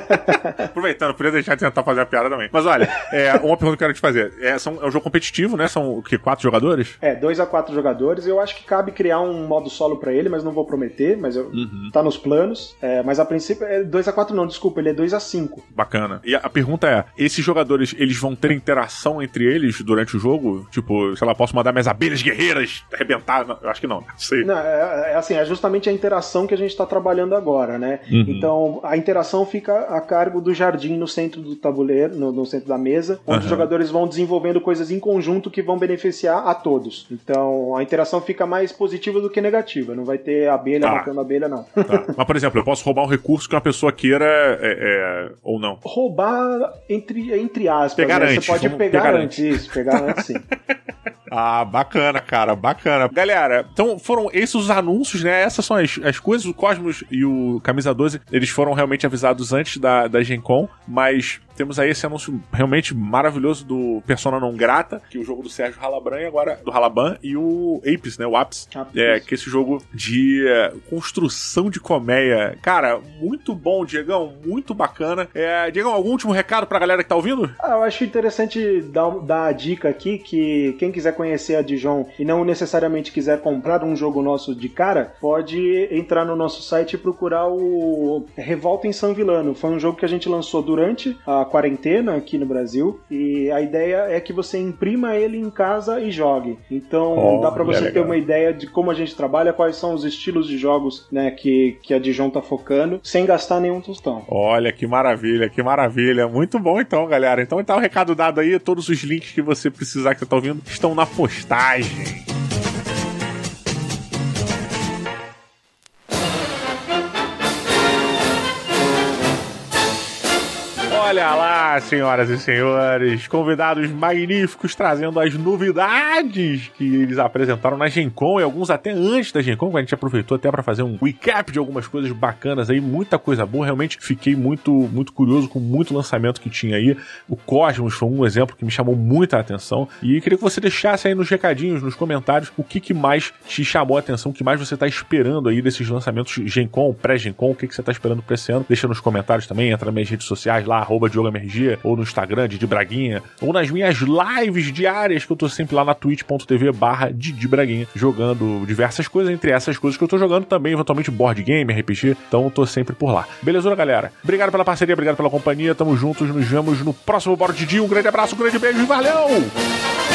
Aproveitando, podia deixar de tentar fazer a piada também. Mas olha, é, uma pergunta que eu quero te fazer. É, são, é um jogo competitivo, né? São o que? Quatro jogadores? É, dois a quatro jogadores. Eu acho que cabe criar um modo solo para ele, mas não vou prometer, mas eu, uhum. tá nos planos. É, mas a princípio é 2 a 4 não, desculpa, ele é 2 a 5 Bacana. E a pergunta é: esses jogadores, eles vão ter interação entre eles durante o jogo? Tipo, sei lá, posso mandar minhas abelhas guerreiras arrebentar? Não, eu acho que não, sei. Não, é, é, assim, é justamente a interação que a gente tá trabalhando agora, né? Uhum. Então, a interação fica a cargo do jardim no centro do tabuleiro, no, no centro da mesa, onde uhum. os jogadores vão desenvolvendo coisas em conjunto que vão beneficiar a todos. Então, a interação fica mais positiva do que negativa. Não vai ter abelha tá. matando abelha, não. Tá. Mas, por exemplo, eu posso roubar um recurso que uma pessoa queira é, é, ou não? Roubar entre, entre aspas. Pegar né? antes. Você pode pegar, pegar antes. antes. Isso, pegar antes sim. Ah, bacana, cara, bacana. Galera, então foram esses os anúncios, né? Essas são as, as coisas. O Cosmos e o Camisa 12, eles foram realmente avisados antes da, da Gen Con, mas temos aí esse anúncio realmente maravilhoso do Persona Não Grata, que é o jogo do Sérgio Halabran e agora do Halaban e o Apes, né? O Apes, é, que é esse jogo de é, construção de colmeia. Cara, muito bom, Diegão, muito bacana. É, Diegão, algum último recado pra galera que tá ouvindo? Ah, eu acho interessante dar, dar a dica aqui que quem quiser conhecer a Dijon e não necessariamente quiser comprar um jogo nosso de cara, pode entrar no nosso site e procurar o Revolta em São Vilano. Foi um jogo que a gente lançou durante a quarentena aqui no Brasil e a ideia é que você imprima ele em casa e jogue. Então oh, dá para você é ter uma ideia de como a gente trabalha, quais são os estilos de jogos né, que, que a Dijon tá focando, sem gastar nenhum tostão. Olha que maravilha, que maravilha. Muito bom então, galera. Então tá o recado dado aí, todos os links que você precisar que você tá ouvindo estão na postagem. Olha lá, senhoras e senhores, convidados magníficos trazendo as novidades que eles apresentaram na Gen Con e alguns até antes da Gen Con, que a gente aproveitou até para fazer um recap de algumas coisas bacanas aí, muita coisa boa. Realmente fiquei muito, muito curioso com muito lançamento que tinha aí. O Cosmos foi um exemplo que me chamou muita atenção e queria que você deixasse aí nos recadinhos, nos comentários, o que, que mais te chamou a atenção, o que mais você está esperando aí desses lançamentos Gen Con, pré-Gen Con, o que, que você está esperando para esse ano. Deixa nos comentários também, entra nas minhas redes sociais lá, arroba DiogoMRG, ou no Instagram, Didi Braguinha, ou nas minhas lives diárias, que eu tô sempre lá na twitch.tv barra Didi Braguinha, jogando diversas coisas, entre essas coisas que eu tô jogando também, eventualmente board game, RPG, então eu tô sempre por lá. Beleza, galera? Obrigado pela parceria, obrigado pela companhia, tamo juntos, nos vemos no próximo Board Didi, um grande abraço, um grande beijo e valeu!